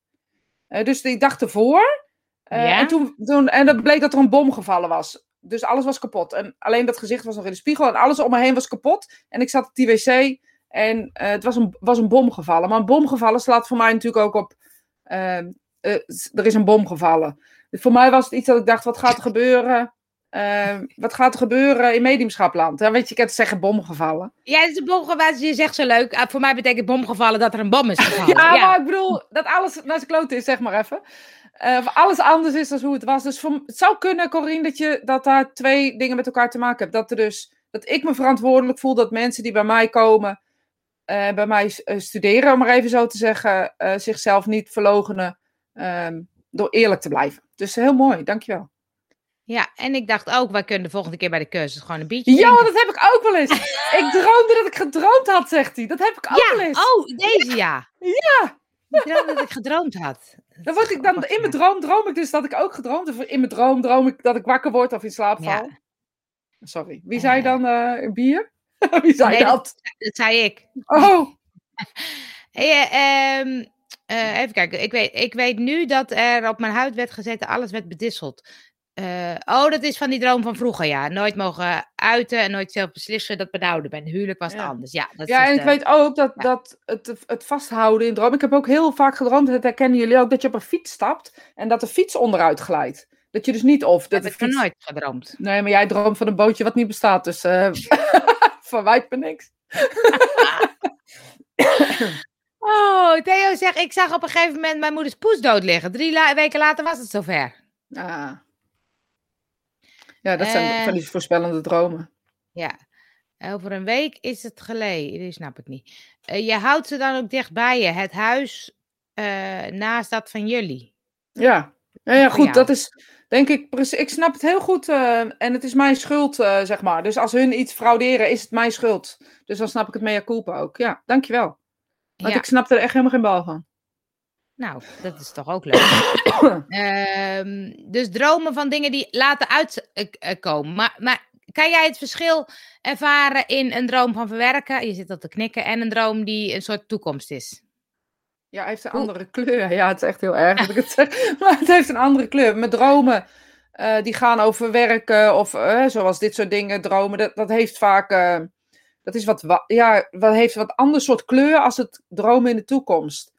Uh, dus ik dacht ervoor. Ja? En, toen, toen, en dat bleek dat er een bom gevallen was. Dus alles was kapot. En alleen dat gezicht was nog in de spiegel. En alles om me heen was kapot. En ik zat op die wc. En het was een, was een bom gevallen. Maar een bom gevallen slaat voor mij natuurlijk ook op. er is een bom gevallen. Voor mij was het iets dat ik dacht, wat gaat er gebeuren? Uh, wat gaat er gebeuren in mediumschapland? Dan weet je, ik heb zeggen bomgevallen. Ja, het is een bomgevallen. Je zegt zo leuk. Ah, voor mij betekent bomgevallen dat er een bom is gevallen. ja, ja, maar ik bedoel dat alles naar zijn klote is, zeg maar even. Uh, alles anders is dan hoe het was. Dus voor, het zou kunnen, Corine, dat, je, dat daar twee dingen met elkaar te maken hebt. Dat, er dus, dat ik me verantwoordelijk voel dat mensen die bij mij komen, uh, bij mij studeren, om maar even zo te zeggen, zichzelf niet verlogenen ehm, door eerlijk te blijven. Dus heel mooi, dankjewel. Ja, en ik dacht ook, wij kunnen de volgende keer bij de cursus gewoon een biertje Ja, dat heb ik ook wel eens. ik droomde dat ik gedroomd had, zegt hij. Dat heb ik ook wel eens. Oh, deze ja. ja. Ik droomde dat ik gedroomd had. Dan word ik dan, in mijn droom droom ik dus dat ik ook gedroomd heb. In mijn droom droom ik dat ik wakker word of in slaap val. Ja. Sorry, wie zei dan uh, een bier? wie zei nee, dat? dat? zei ik. Oh. hey, um, uh, even kijken, ik weet, ik weet nu dat er op mijn huid werd gezet, alles werd bedisseld. Uh, oh, dat is van die droom van vroeger, ja. Nooit mogen uiten en nooit zelf beslissen. Dat benauwde bij een huwelijk was het anders. Ja, dat ja is en ik weet ook dat, ja. dat het, het vasthouden in droom. Ik heb ook heel vaak gedroomd, dat herkennen jullie ook, dat je op een fiets stapt en dat de fiets onderuit glijdt. Dat je dus niet of. Dat heb ik fiets... nooit gedroomd. Nee, maar jij droomt van een bootje wat niet bestaat, dus uh, verwijt me niks. Oh, Theo zegt, ik zag op een gegeven moment mijn moeders poes dood liggen. Drie la weken later was het zover. Ah. Ja, dat zijn uh, van die voorspellende dromen. Ja. Over een week is het geleden. Die snap ik niet. Uh, je houdt ze dan ook dicht bij je. Het huis uh, naast dat van jullie. Ja, ja, ja goed. Dat is denk ik. Ik snap het heel goed. en het is mijn schuld, zeg maar. Dus als hun iets frauderen, is het mijn schuld. Dus dan snap ik het mea culpa ook. Ja, dankjewel. Want ja. ik snap er echt helemaal geen bal van. Nou, dat is toch ook leuk. um, dus dromen van dingen die laten uitkomen. Maar, maar kan jij het verschil ervaren in een droom van verwerken? Je zit al te knikken. En een droom die een soort toekomst is. Ja, hij heeft een andere kleur. Ja, het is echt heel erg dat ik het zeg. Maar het heeft een andere kleur. Mijn dromen uh, die gaan over werken of uh, zoals dit soort dingen, dromen. Dat, dat heeft vaak... Uh, dat is wat, ja, wat heeft wat ander soort kleur als het dromen in de toekomst.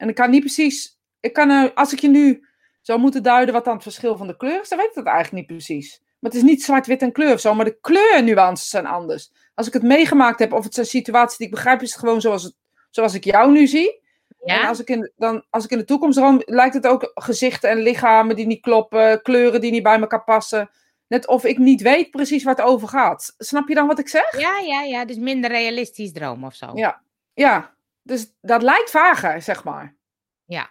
En ik kan niet precies, ik kan, als ik je nu zou moeten duiden wat dan het verschil van de kleur is, dan weet ik dat eigenlijk niet precies. Maar het is niet zwart-wit en kleur of zo, maar de kleurnuances zijn anders. Als ik het meegemaakt heb of het zijn situatie die ik begrijp, is het gewoon zoals, het, zoals ik jou nu zie. Ja? En als ik, in, dan, als ik in de toekomst droom, lijkt het ook gezichten en lichamen die niet kloppen, kleuren die niet bij elkaar passen. Net of ik niet weet precies waar het over gaat. Snap je dan wat ik zeg? Ja, ja, ja. Dus minder realistisch droom of zo. Ja, ja. Dus dat lijkt vager, zeg maar. Ja.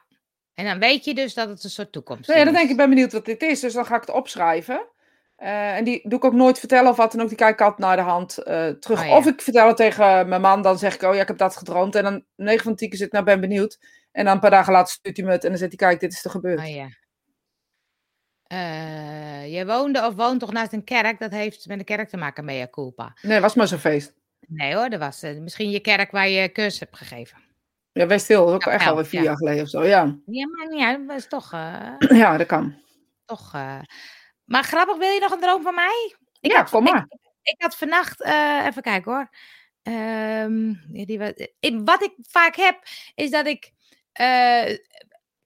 En dan weet je dus dat het een soort toekomst nee, is. dan denk ik, ik ben benieuwd wat dit is. Dus dan ga ik het opschrijven. Uh, en die doe ik ook nooit vertellen of wat dan ook. Die kijk ik altijd naar de hand uh, terug. Oh, ja. Of ik vertel het tegen mijn man. Dan zeg ik, oh ja, ik heb dat gedroomd. En dan 9 van 10 keer zit nou ben benieuwd. En dan een paar dagen later stuurt hij me het. En dan zegt hij, kijk, dit is er gebeurd. Oh, ja. Uh, je woonde of woont toch naast een kerk? Dat heeft met de kerk te maken, mea culpa. Nee, was maar zo'n feest. Nee hoor, dat was uh, misschien je kerk waar je cursus hebt gegeven. Ja, dat is ook echt alweer vier ja. jaar geleden of zo, ja. Ja, maar ja, dat is toch... Uh, ja, dat kan. Toch... Maar grappig, wil je nog een droom van mij? Ik ja, had, kom maar. Ik, ik had vannacht... even kijken hoor. Um, die, wat ik vaak heb, is dat ik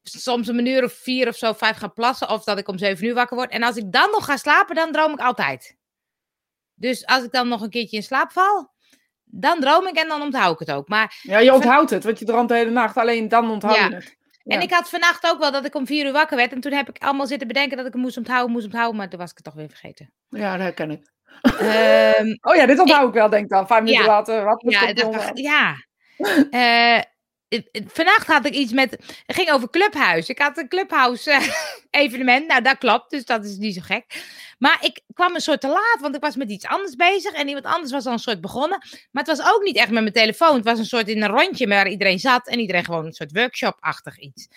soms een uur of vier of zo, vijf gaan plassen. Of dat ik om zeven uur wakker word. En als ik dan nog ga slapen, dan droom ik altijd. Dus als ik dan nog een keertje in slaap val, dan droom ik en dan onthoud ik het ook. Maar, ja, je onthoudt het, want je droomt de hele nacht. Alleen dan onthoud ja. je het. En Ja. ik had vannacht ook wel dat ik om vier uur wakker werd. En toen heb ik allemaal zitten bedenken dat ik hem moest onthouden, moest onthouden. Maar toen was ik het toch weer vergeten. Ja, dat herken ik. Ehm, Oh ja, dit onthoud ik wel, denk ik dan. Vijf minuten Ja. later. Wat ja, ja, dat, ja. Eh, eh, eh, vannacht had ik iets met. Het ging over Clubhuis. Ik had een Clubhouse eh, evenement. Nou, dat klopt, dus dat is niet zo gek. Maar ik kwam een soort te laat, want ik was met iets anders bezig. En iemand anders was al een soort begonnen. Maar het was ook niet echt met mijn telefoon. Het was een soort in een rondje waar iedereen zat. En iedereen gewoon een soort workshop-achtig iets.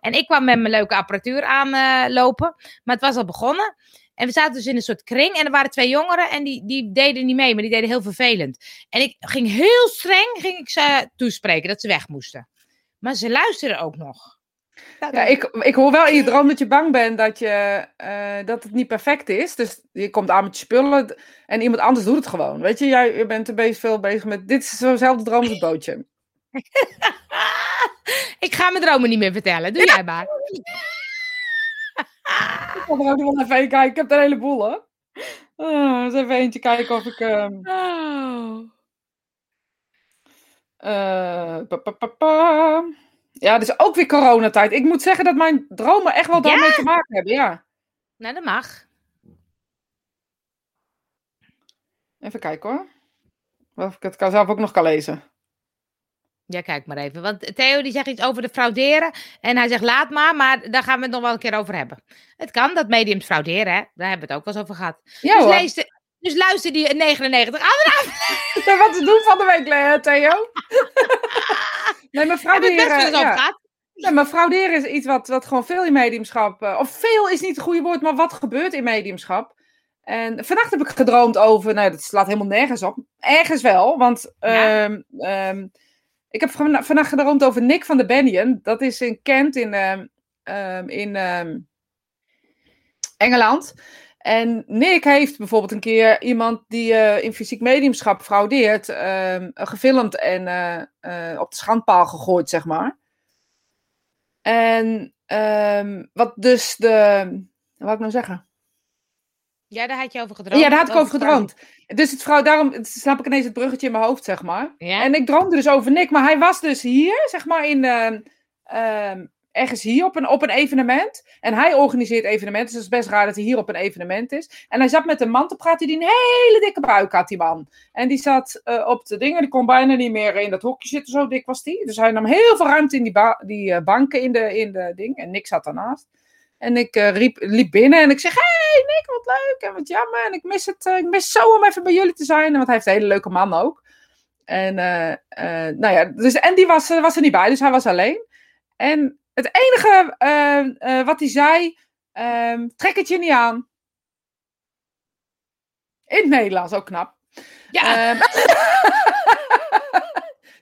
En ik kwam met mijn leuke apparatuur aanlopen. maar het was al begonnen. En we zaten dus in een soort kring. En er waren twee jongeren. En die, die deden niet mee, maar die deden heel vervelend. En ik ging heel streng ging ik ze toespreken dat ze weg moesten. Maar ze luisterden ook nog. Ja, ik, ik hoor wel in je droom dat je bang bent dat, je, eh, dat het niet perfect is. Dus je komt aan met je spullen en iemand anders doet het gewoon. Weet je, jij je bent er bezig, veel bezig met... Dit is zo'nzelfde droom als het bootje. ik ga mijn dromen niet meer vertellen. Doe jij maar. Ik kan er ook nog wel even kijken. Ik heb er een heleboel, hoor. Ah, eens even eentje kijken of ik... Oh. pa, pa, pa, pa. Ja, het is ook weer coronatijd. Ik moet zeggen dat mijn dromen echt wel daarmee te maken hebben, ja. Nou, dat mag. Even kijken hoor. Of ik het kan zelf ook nog kan lezen. Ja, kijk maar even. Want Theo die zegt iets over de frauderen. En hij zegt laat maar, maar daar gaan we het nog wel een keer over hebben. Het kan dat mediums frauderen, hè? Daar hebben we het ook wel eens over gehad. Ja dus, hoor. lees de, dus luister die 99 andere Ja, wat te doen van de week, Le- Theo. nee, maar het frauderen... over Ja. Ja, maar frauderen is iets wat, wat gewoon veel in mediumschap... eh, of veel is niet het goede woord, maar wat gebeurt in mediumschap. En vannacht heb ik gedroomd over... Nou, dat slaat helemaal nergens op. Ergens wel, want... Ja. ehm, ehm, ik heb vana- vannacht gedroomd over Nick van de Bennion. Dat is in Kent in, ehm, ehm, in ehm, Engeland. En Nick heeft bijvoorbeeld een keer iemand die eh, in fysiek mediumschap fraudeert, gefilmd en eh, eh, op de schandpaal gegooid, zeg maar. En wat dus de. Wat wou ik nou zeggen? Ja, daar had je over gedroomd. Ja, daar had ik over gedroomd. Dus het vrouw, daarom snap ik ineens het bruggetje in mijn hoofd, zeg maar. Ja? En ik droomde dus over Nick, maar hij was dus hier, zeg maar, in, ehm, ehm, ergens hier op een, op een evenement. En hij organiseert evenementen, dus het is best raar dat hij hier op een evenement is. En hij zat met een man te praten die een hele dikke buik had, die man. En die zat eh, op de dingen, die kon bijna niet meer in dat hokje zitten, zo dik was die. Dus hij nam heel veel ruimte in die, ba- die eh, banken in de, in de ding. En Nick zat daarnaast. En ik eh, riep, liep binnen en ik zeg, hey Nick, wat leuk en wat jammer. En ik mis het, eh, ik mis zo om even bij jullie te zijn. Want hij heeft een hele leuke man ook. En, eh, nou ja, dus, en die was, was er niet bij, dus hij was alleen. En het enige wat hij zei, ehm, trek het je niet aan. In het Nederlands, ook knap. Ja, Ehm,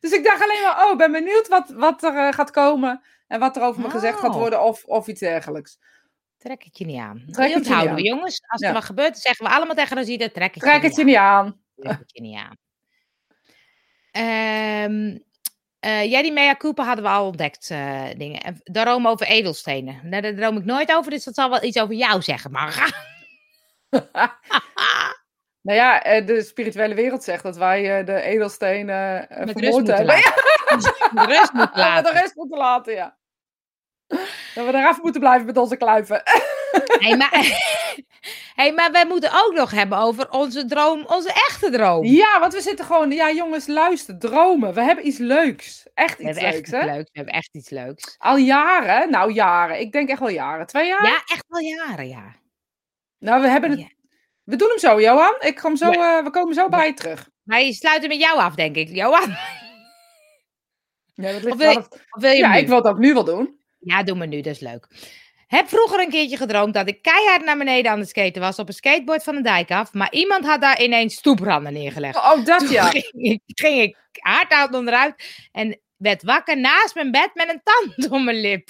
dus ik dacht alleen maar, oh, ben benieuwd wat, wat er gaat komen. En wat er over me gezegd gaat Oh. worden of, of iets dergelijks. trek het je niet aan. Trek het niet we, aan. jongens. Als Ja. er wat gebeurt, zeggen we allemaal tegen Rosita, trek het Trek je het je niet niet aan. aan. Trek het je niet aan. Jij die mea culpa hadden we al ontdekt, eh, dingen. En daarom over edelstenen. Nou, daar droom ik nooit over, dus dat zal wel iets over jou zeggen, maar... Nou ja, eh, de spirituele wereld zegt dat wij de edelstenen vermoord hebben. De rust moet Ja, we de laten. rest moeten laten, ja. Dat we eraf moeten blijven met onze kluiven. Hey, maar, hey, maar wij moeten ook nog hebben over onze droom, onze echte droom. Ja, want we zitten gewoon... Ja, jongens, luister. Dromen. We hebben iets leuks. Echt We iets echt leuks, iets hè? leuks. We hebben echt iets leuks. Al jaren. Nou, jaren. Ik denk echt wel jaren. Twee jaar? Ja, echt wel jaren, ja. Nou, we hebben het... Ja. We doen hem zo, Johan. Ik kom zo, eh, we komen zo bij je terug. Je sluit het met jou af, denk ik, Johan. Ja, dat Of wil je- wel- Of wil je ja ik wil het ook nu wel doen. Ja, doe maar nu, dat is leuk. Heb vroeger een keertje gedroomd dat ik keihard naar beneden aan het skaten was op een skateboard van een dijk af. Maar iemand had daar ineens stoepranden neergelegd. Oh, dat Toen ja. ging, ik, ging ik hard uit onderuit en werd wakker naast mijn bed met een tand om mijn lip.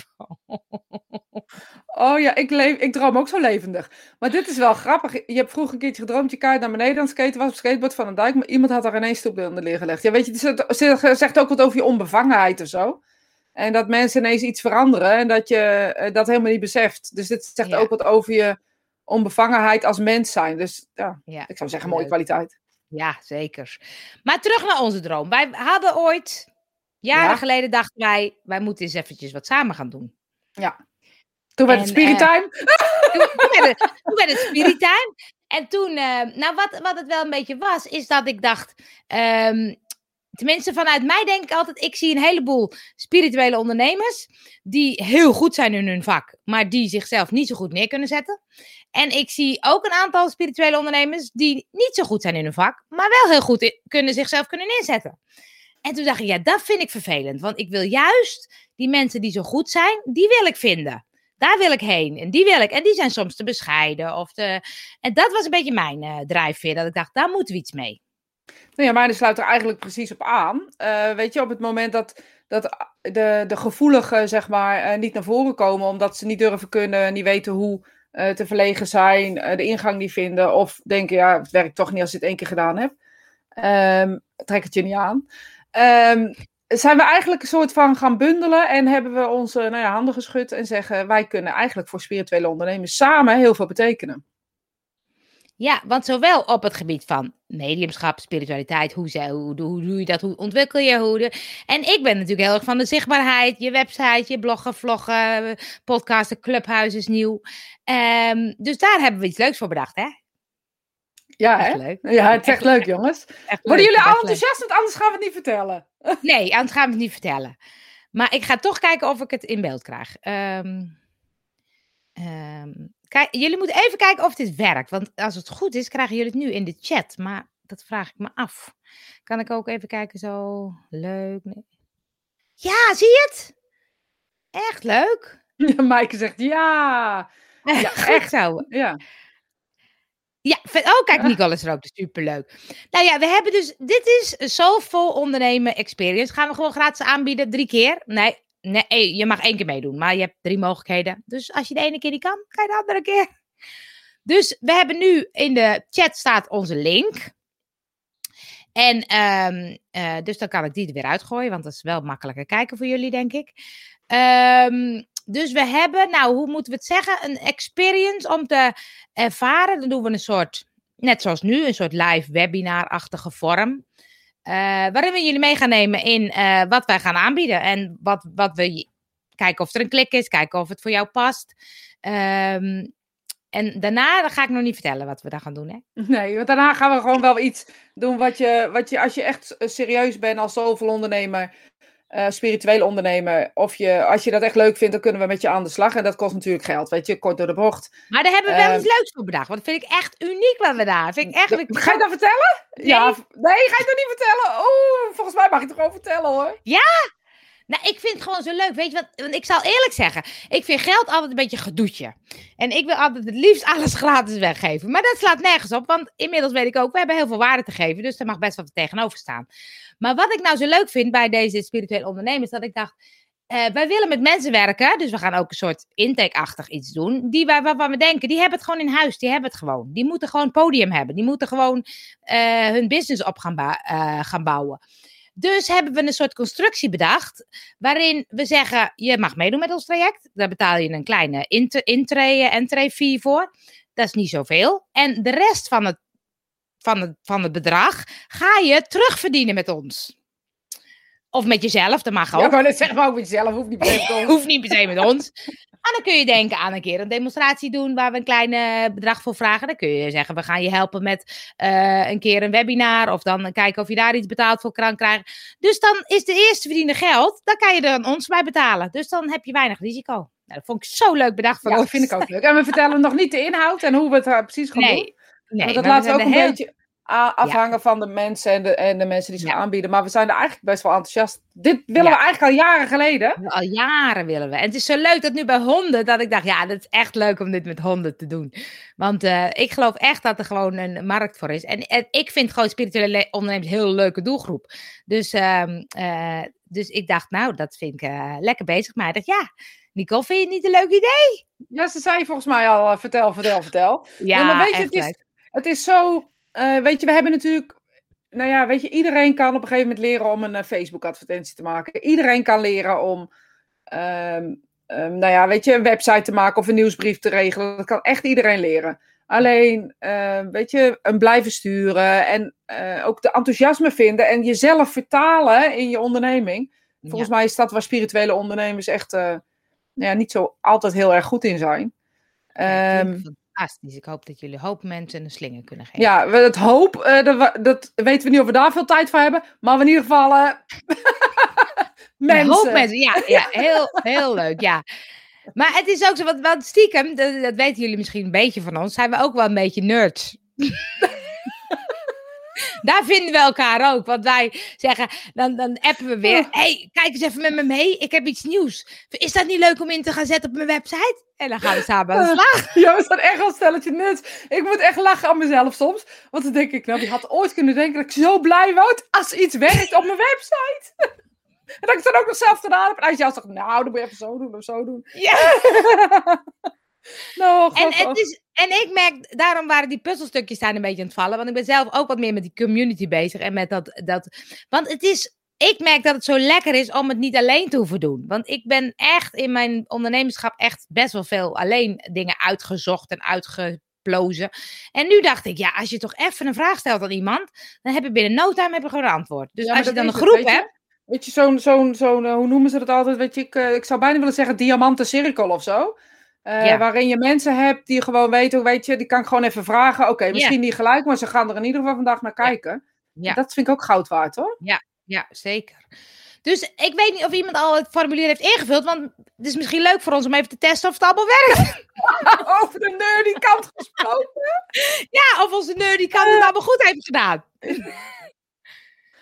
Oh ja, ik, leef, ik droom ook zo levendig. Maar dit is wel grappig. Je hebt vroeger een keertje gedroomd, je kaart naar beneden aan het skaten was op het skateboard van een dijk, maar iemand had daar ineens stoepbeelden neergelegd. Ja, weet je, het zegt ook wat over je onbevangenheid of zo. En dat mensen ineens iets veranderen en dat je eh, dat helemaal niet beseft. Dus dit zegt Ja. ook wat over je onbevangenheid als mens zijn. Dus ja, Ja, ik zou zeggen, mooie leuk. kwaliteit. ja, zeker. Maar terug naar onze droom. Wij hadden ooit, Jaren Ja. geleden dachten wij, wij moeten eens eventjes wat samen gaan doen. Ja. Toen werd het Spirit eh, Time. toen, toen werd het, toen werd het spirit time. En toen, eh, nou wat, wat het wel een beetje was, is dat ik dacht, ehm, tenminste vanuit mij denk ik altijd, ik zie een heleboel spirituele ondernemers die heel goed zijn in hun vak, maar die zichzelf niet zo goed neer kunnen zetten. En ik zie ook een aantal spirituele ondernemers die niet zo goed zijn in hun vak, maar wel heel goed in- kunnen zichzelf kunnen neerzetten. En toen dacht ik, ja, dat vind ik vervelend, want ik wil juist die mensen die zo goed zijn, die wil ik vinden. Daar wil ik heen. En die wil ik. En die zijn soms te bescheiden. Of te... En dat was een beetje mijn eh drijfveer. Dat ik dacht, daar moeten we iets mee. Nou ja, die sluit er eigenlijk precies op aan. Eh, weet je, op het moment dat, dat de, de gevoeligen, zeg maar, eh, niet naar voren komen omdat ze niet durven kunnen, niet weten hoe te verlegen zijn, de ingang niet vinden, of denken, ja, het werkt toch niet als je het één keer gedaan hebt. Ehm, trek het je niet aan. Ehm, zijn we eigenlijk een soort van gaan bundelen en hebben we onze nou ja, handen geschud en zeggen, wij kunnen eigenlijk voor spirituele ondernemers samen heel veel betekenen. Ja, want zowel op het gebied van mediumschap, spiritualiteit, hoe, hoe, hoe doe je dat, hoe ontwikkel je, hoe. En ik ben natuurlijk heel erg van de zichtbaarheid, je website, je bloggen, vloggen, podcasten, clubhuis is nieuw. Ehm, dus daar hebben we iets leuks voor bedacht, hè? Ja, Echt hè? leuk. Ja, het is echt leuk, jongens. Echt Worden leuk, jullie al enthousiast? Want anders gaan we het niet vertellen. Nee, anders gaan we het niet vertellen. Maar ik ga toch kijken of ik het in beeld krijg. Ehm, ehm, kijk, jullie moeten even kijken of dit werkt. Want als het goed is, krijgen jullie het nu in de chat. Maar dat vraag ik me af. Kan ik ook even kijken zo? Leuk. Nee. Ja, zie je het? Echt leuk. Ja, Maaike zegt ja. Ja, Goed echt. zo. Ja. Ja, oh kijk, Nicole is er ook, dus superleuk. Nou ja, we hebben dus, dit is een Soulful Ondernemen Experience. Gaan we gewoon gratis aanbieden, drie keer. Nee, nee, eh, je mag één keer meedoen, maar je hebt drie mogelijkheden. Dus als je de ene keer niet kan, kan je de andere keer. Dus we hebben nu in de chat staat onze link. En eh, dus dan kan ik die er weer uitgooien, want dat is wel makkelijker kijken voor jullie, denk ik. Ehm, dus we hebben, nou, hoe moeten we het zeggen? Een experience om te ervaren. Dan doen we een soort, net zoals nu, een soort live webinar-achtige vorm. eh, waarin we jullie mee gaan nemen in eh, wat wij gaan aanbieden. En wat, wat we kijken of er een klik is, kijken of het voor jou past. Ehm, en daarna ga ik nog niet vertellen wat we daar gaan doen. Hè? Nee, want daarna gaan we gewoon wel iets doen wat je, wat je als je echt serieus bent als zoveel ondernemer, eh spirituele ondernemer, of je, als je dat echt leuk vindt, dan kunnen we met je aan de slag. En dat kost natuurlijk geld, weet je, kort door de bocht. Maar daar hebben we wel Ehm. iets leuks voor bedacht. Want dat vind ik echt uniek wat we daar. Vind ik echt, Ga je dat vertellen? Ja, v- nee, ga je dat niet vertellen? Oeh, volgens mij mag je het gewoon vertellen hoor. Nou, ik vind het gewoon zo leuk. Weet je wat? Want ik zal eerlijk zeggen, ik vind geld altijd een beetje gedoetje. En ik wil altijd het liefst alles gratis weggeven. Maar dat slaat nergens op, want inmiddels weet ik ook, we hebben heel veel waarde te geven. Dus er mag best wat tegenover staan. Maar wat ik nou zo leuk vind bij deze spirituele ondernemers, dat ik dacht, eh, wij willen met mensen werken. Dus we gaan ook een soort intake-achtig iets doen. Die wij, waarvan we denken, die hebben het gewoon in huis. Die hebben het gewoon. Die moeten gewoon podium hebben. Die moeten gewoon eh, hun business op gaan, eh, gaan bouwen. Dus hebben we een soort constructie bedacht. Waarin we zeggen: je mag meedoen met ons traject. Daar betaal je een kleine intre- intree- entree fee voor. Dat is niet zoveel. En de rest van het, van, het, van het bedrag ga je terugverdienen met ons. Of met jezelf, dat mag ook. Ja, maar dat zeg maar ook met jezelf, hoeft niet per se te doen. Hoeft niet per se met ons. Maar dan kun je denken aan een keer een demonstratie doen waar we een klein eh, bedrag voor vragen. Dan kun je zeggen, we gaan je helpen met eh, een keer een webinar. Of dan kijken of je daar iets betaald voor kan krijgen. Dus dan is de eerste verdiende geld, daar kan je er ons bij betalen. Dus dan heb je weinig risico. Nou, dat vond ik zo leuk bedacht van Ja, ons. dat vind ik ook leuk. En we vertellen nog niet de inhoud en hoe we het eh, precies gaan doen. Nee, Want dat maar we laten we ook een heel- beetje afhangen van de mensen en de, en de mensen die ze Ja. aanbieden. Maar we zijn er eigenlijk best wel enthousiast. Dit willen Ja. we eigenlijk al jaren geleden. Al jaren willen we. En het is zo leuk dat nu bij honden, dat ik dacht, ja, dat is echt leuk om dit met honden te doen. Want eh, ik geloof echt dat er gewoon een markt voor is. En, en ik vind gewoon spirituele le- ondernemers een heel leuke doelgroep. Dus, ehm, eh, dus ik dacht, nou, dat vind ik eh, lekker bezig. Maar ik dacht, ja, Nicole, vind je het niet een leuk idee? Ja, ze zei volgens mij al, vertel, vertel, vertel. Ja, maar weet je, echt het is- leuk. Het is zo, eh, weet je, we hebben natuurlijk, nou ja, weet je, iedereen kan op een gegeven moment leren om een eh, Facebook-advertentie te maken. Iedereen kan leren om, ehm, ehm, nou ja, weet je, een website te maken of een nieuwsbrief te regelen. Dat kan echt iedereen leren. Alleen, eh, weet je, een blijven sturen en ook de enthousiasme vinden en jezelf vertalen in je onderneming. Volgens mij is dat waar spirituele ondernemers echt nou ja, niet zo altijd heel erg goed in zijn. Ehm, fantastisch. Ik hoop dat jullie hoop mensen een slinger kunnen geven. ja, we- het hoop, eh, dat, we- dat weten we niet of we daar veel tijd voor hebben. Maar in ieder geval, eh, Een mensen. hoop mensen. Ja, ja heel, heel leuk. Ja. Maar het is ook zo, want, want stiekem, dat, dat weten jullie misschien een beetje van ons, zijn we ook wel een beetje nerds. Daar vinden we elkaar ook. Want wij zeggen, dan, dan appen we weer. Hey, kijk eens even met me mee. Ik heb iets nieuws. Is dat niet leuk om in te gaan zetten op mijn website? En dan gaan we samen aan de slag. Ja, we staan echt als stelletje nuts. Ik moet echt lachen aan mezelf soms. Want dan denk ik, nou, wie had ooit kunnen denken dat ik zo blij word als iets werkt op mijn website. en dat ik het dan ook nog zelf gedaan heb. En als jij zegt, nou, dan moet je even zo doen of zo doen. Ja. nou, En, het is, en ik merk, daarom waren die puzzelstukjes zijn een beetje aan het vallen. Want ik ben zelf ook wat meer met die community bezig. En met dat, dat. Want het is. Ik merk dat het zo lekker is om het niet alleen te hoeven doen. Want ik ben echt in mijn ondernemerschap echt best wel veel alleen dingen uitgezocht en uitgeplozen. En nu dacht ik, ja, als je toch even een vraag stelt aan iemand, dan heb je binnen no time heb je gewoon een antwoord. Dus Ja, als je dan een het, groep je. hebt. Weet je, zo'n, zo'n, zo'n eh, hoe noemen ze dat altijd? Weet je, ik, eh, ik zou bijna willen zeggen diamanten cirkel of zo. Eh, Ja. Waarin je mensen hebt die gewoon weten, weet je, die kan ik gewoon even vragen. Oké, misschien niet gelijk, maar ze gaan er in ieder geval vandaag naar kijken. Ja. Dat vind ik ook goud waard hoor. Ja, zeker. Dus ik weet niet of iemand al het formulier heeft ingevuld, want het is misschien leuk voor ons om even te testen of het allemaal werkt. Over de nerdy kant gesproken. Ja, of onze nerd die kan het allemaal goed heeft gedaan.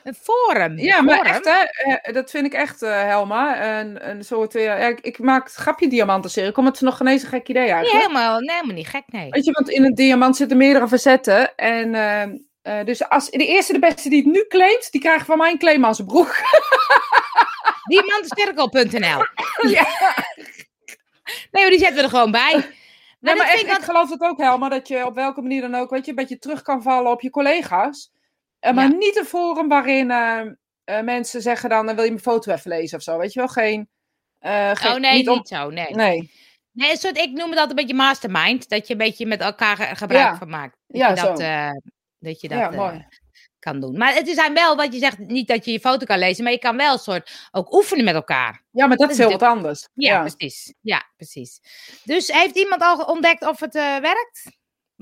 Een forum. Ja, een maar forum. echt hè, eh, dat vind ik echt, eh, Helma. Een, een soort, eh, ja, ik, ik maak het grapje diamantencirkel, maar het nog geen eens een gek idee Nee, eigenlijk. helemaal, nee, helemaal niet gek, nee. Weet je, want in een diamant zitten meerdere facetten. En dus als de eerste, de beste die het nu claimt, die krijgt van mij een claim aan zijn broek. Diamantencirkel.nl Ja. Nee, maar die zetten we er gewoon bij. Maar, Nee, maar echt, ik geloof het ook, Helma, dat je op welke manier dan ook, weet je, een beetje terug kan vallen op je collega's. Eh, maar Ja. niet een forum waarin eh, eh, mensen zeggen dan, dan wil je mijn foto even lezen of zo. Weet je wel, geen... geen Oh nee, niet, om- zo, nee. Nee, Nee, een soort, ik noem het altijd een beetje mastermind. Dat je een beetje met elkaar ge- gebruik Ja. van maakt. Dat Ja, je dat, zo. dat, je dat ja, mooi. kan doen. Maar het is zijn wel, wat je zegt, niet dat je je foto kan lezen. Maar je kan wel een soort ook oefenen met elkaar. Ja, maar dat is is heel wat anders. Ja, Ja. precies. Ja, precies. Dus heeft iemand al ontdekt of het eh, werkt?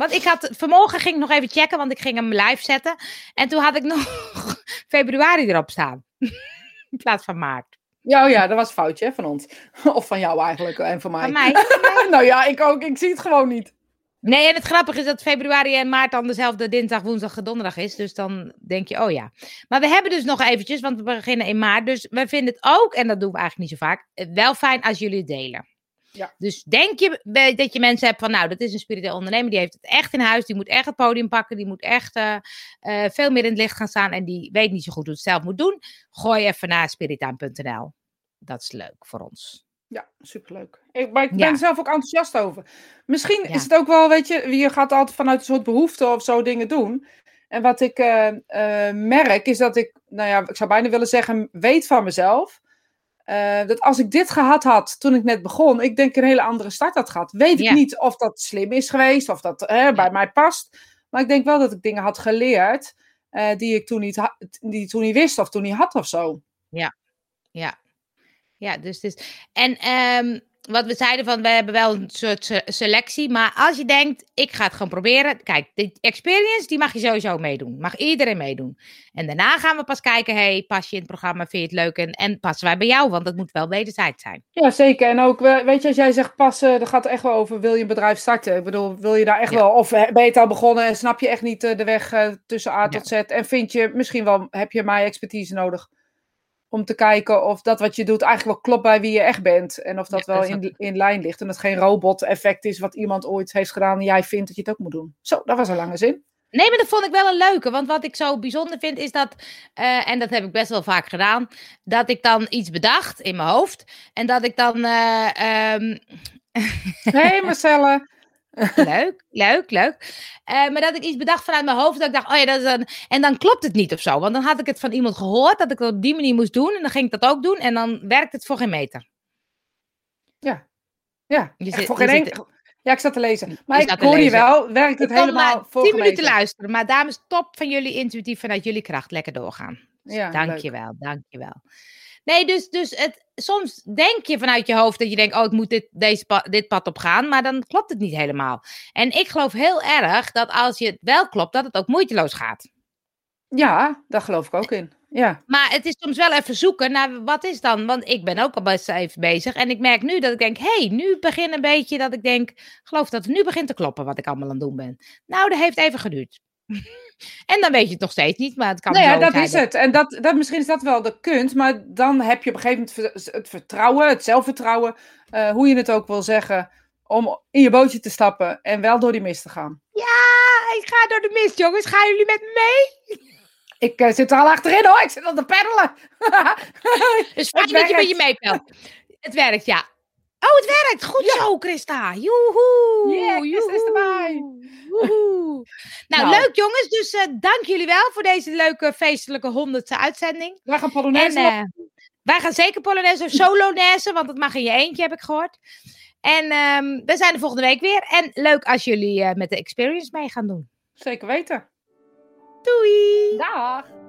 Want ik had vanmorgen ging ik nog even checken, want ik ging hem live zetten. En toen had ik nog februari erop staan. In plaats van maart. Ja, oh ja, dat was een foutje hè, van ons. Of van jou eigenlijk en van mij. Van mij. nou ja, ik ook. Ik zie het gewoon niet. Nee, en het grappige is dat februari en maart dan dezelfde dinsdag, woensdag en donderdag is. Dus dan denk je, oh ja. Maar we hebben dus nog eventjes, want we beginnen in maart. Dus we vinden het ook, en dat doen we eigenlijk niet zo vaak, wel fijn als jullie het delen. Ja. Dus denk je dat je mensen hebt van, nou, dat is een spiritueel ondernemer, die heeft het echt in huis, die moet echt het podium pakken, die moet echt eh, eh, veel meer in het licht gaan staan en die weet niet zo goed hoe het zelf moet doen. Gooi even naar spiritaan.nl. Dat is leuk voor ons. Ja, superleuk. Ik, maar ik ben Ja. er zelf ook enthousiast over. Misschien Ja. is het ook wel, weet je, je gaat altijd vanuit een soort behoefte of zo dingen doen. En wat ik eh, merk is dat ik, nou ja, ik zou bijna willen zeggen, weet van mezelf. Eh, dat als ik dit gehad had toen ik net begon, ik denk een hele andere start had gehad. Weet Ja. ik niet of dat slim is geweest, of dat hè, bij mij past. Maar ik denk wel dat ik dingen had geleerd eh, die ik toen niet, ha- die toen niet wist of toen niet had of zo. Ja. Ja, dus, dus en ehm, wat we zeiden van, we hebben wel een soort se- selectie, maar als je denkt, ik ga het gewoon proberen, kijk, de experience, die mag je sowieso meedoen, mag iedereen meedoen. En daarna gaan we pas kijken, hey, pas je in het programma, vind je het leuk en, en passen wij bij jou, want dat moet wel wederzijds zijn. Ja, zeker. En ook, we- weet je, als jij zegt passen, dan gaat het echt wel over, wil je een bedrijf starten? Ik bedoel, wil je daar echt Ja. wel, of ben je het al begonnen en snap je echt niet eh, de weg eh, tussen A Ja. tot Z? En vind je, misschien wel, heb je mijn expertise nodig om te kijken of dat wat je doet eigenlijk wel klopt bij wie je echt bent. En of dat Ja, wel in, in lijn ligt. En dat het geen robot-effect is wat iemand ooit heeft gedaan en jij vindt dat je het ook moet doen. Zo, dat was een lange zin. Nee, maar dat vond ik wel een leuke. Want wat ik zo bijzonder vind is dat, eh, en dat heb ik best wel vaak gedaan, dat ik dan iets bedacht in mijn hoofd. En dat ik dan, ehm, Hé hey Marcelle. Leuk, leuk, leuk. Eh, maar dat ik iets bedacht vanuit mijn hoofd, dat ik dacht, oh ja, dat is een... En dan klopt het niet of zo. Want dan had ik het van iemand gehoord, dat ik dat op die manier moest doen. En dan ging ik dat ook doen. En dan werkt het voor geen meter. Ja, ja. Je zit- voor geen zit-. Ja, ik zat te lezen. Maar ik hoor je wel, werkt het helemaal voor tien minuten gemeten. luisteren. Maar dames, top van jullie intuïtief vanuit jullie kracht. Lekker doorgaan. Ja, dankjewel, dankjewel. Nee, dus, dus het, soms denk je vanuit je hoofd dat je denkt, oh, ik moet dit, deze dit pad op gaan, maar dan klopt het niet helemaal. En ik geloof heel erg dat als je het wel klopt, dat het ook moeiteloos gaat. Ja, daar geloof ik ook in. Ja. Maar het is soms wel even zoeken naar wat is dan, want ik ben ook al best even bezig en ik merk nu dat ik denk, hé, hey, nu begin een beetje dat ik denk, geloof dat het nu begint te kloppen wat ik allemaal aan het doen ben. Nou, dat heeft even geduurd. En dan weet je het nog steeds niet, maar het kan nou ja, dat is het. En dat, dat, misschien is dat wel de kunst, maar dan heb je op een gegeven moment het vertrouwen, het zelfvertrouwen, uh, hoe je het ook wil zeggen, om in je bootje te stappen en wel door die mist te gaan. Ja, ik ga door de mist, jongens. Gaan jullie met me mee? Ik uh, zit er al achterin hoor, ik zit al te peddelen. dus fijn dat je met je meepelt. Het werkt, ja. Oh, het werkt. Goed zo, Christa. Joehoe. Yeah, Christa is erbij. Nou, nou, leuk jongens. Dus uh, dank jullie wel voor deze leuke feestelijke honderdste uitzending. Wij gaan Polonaise. En, uh, wij gaan zeker Polonaise of Solonaise, want dat mag in je eentje, heb ik gehoord. En um, we zijn de volgende week weer. En leuk als jullie uh, met de experience mee gaan doen. Zeker weten. Doei. Dag.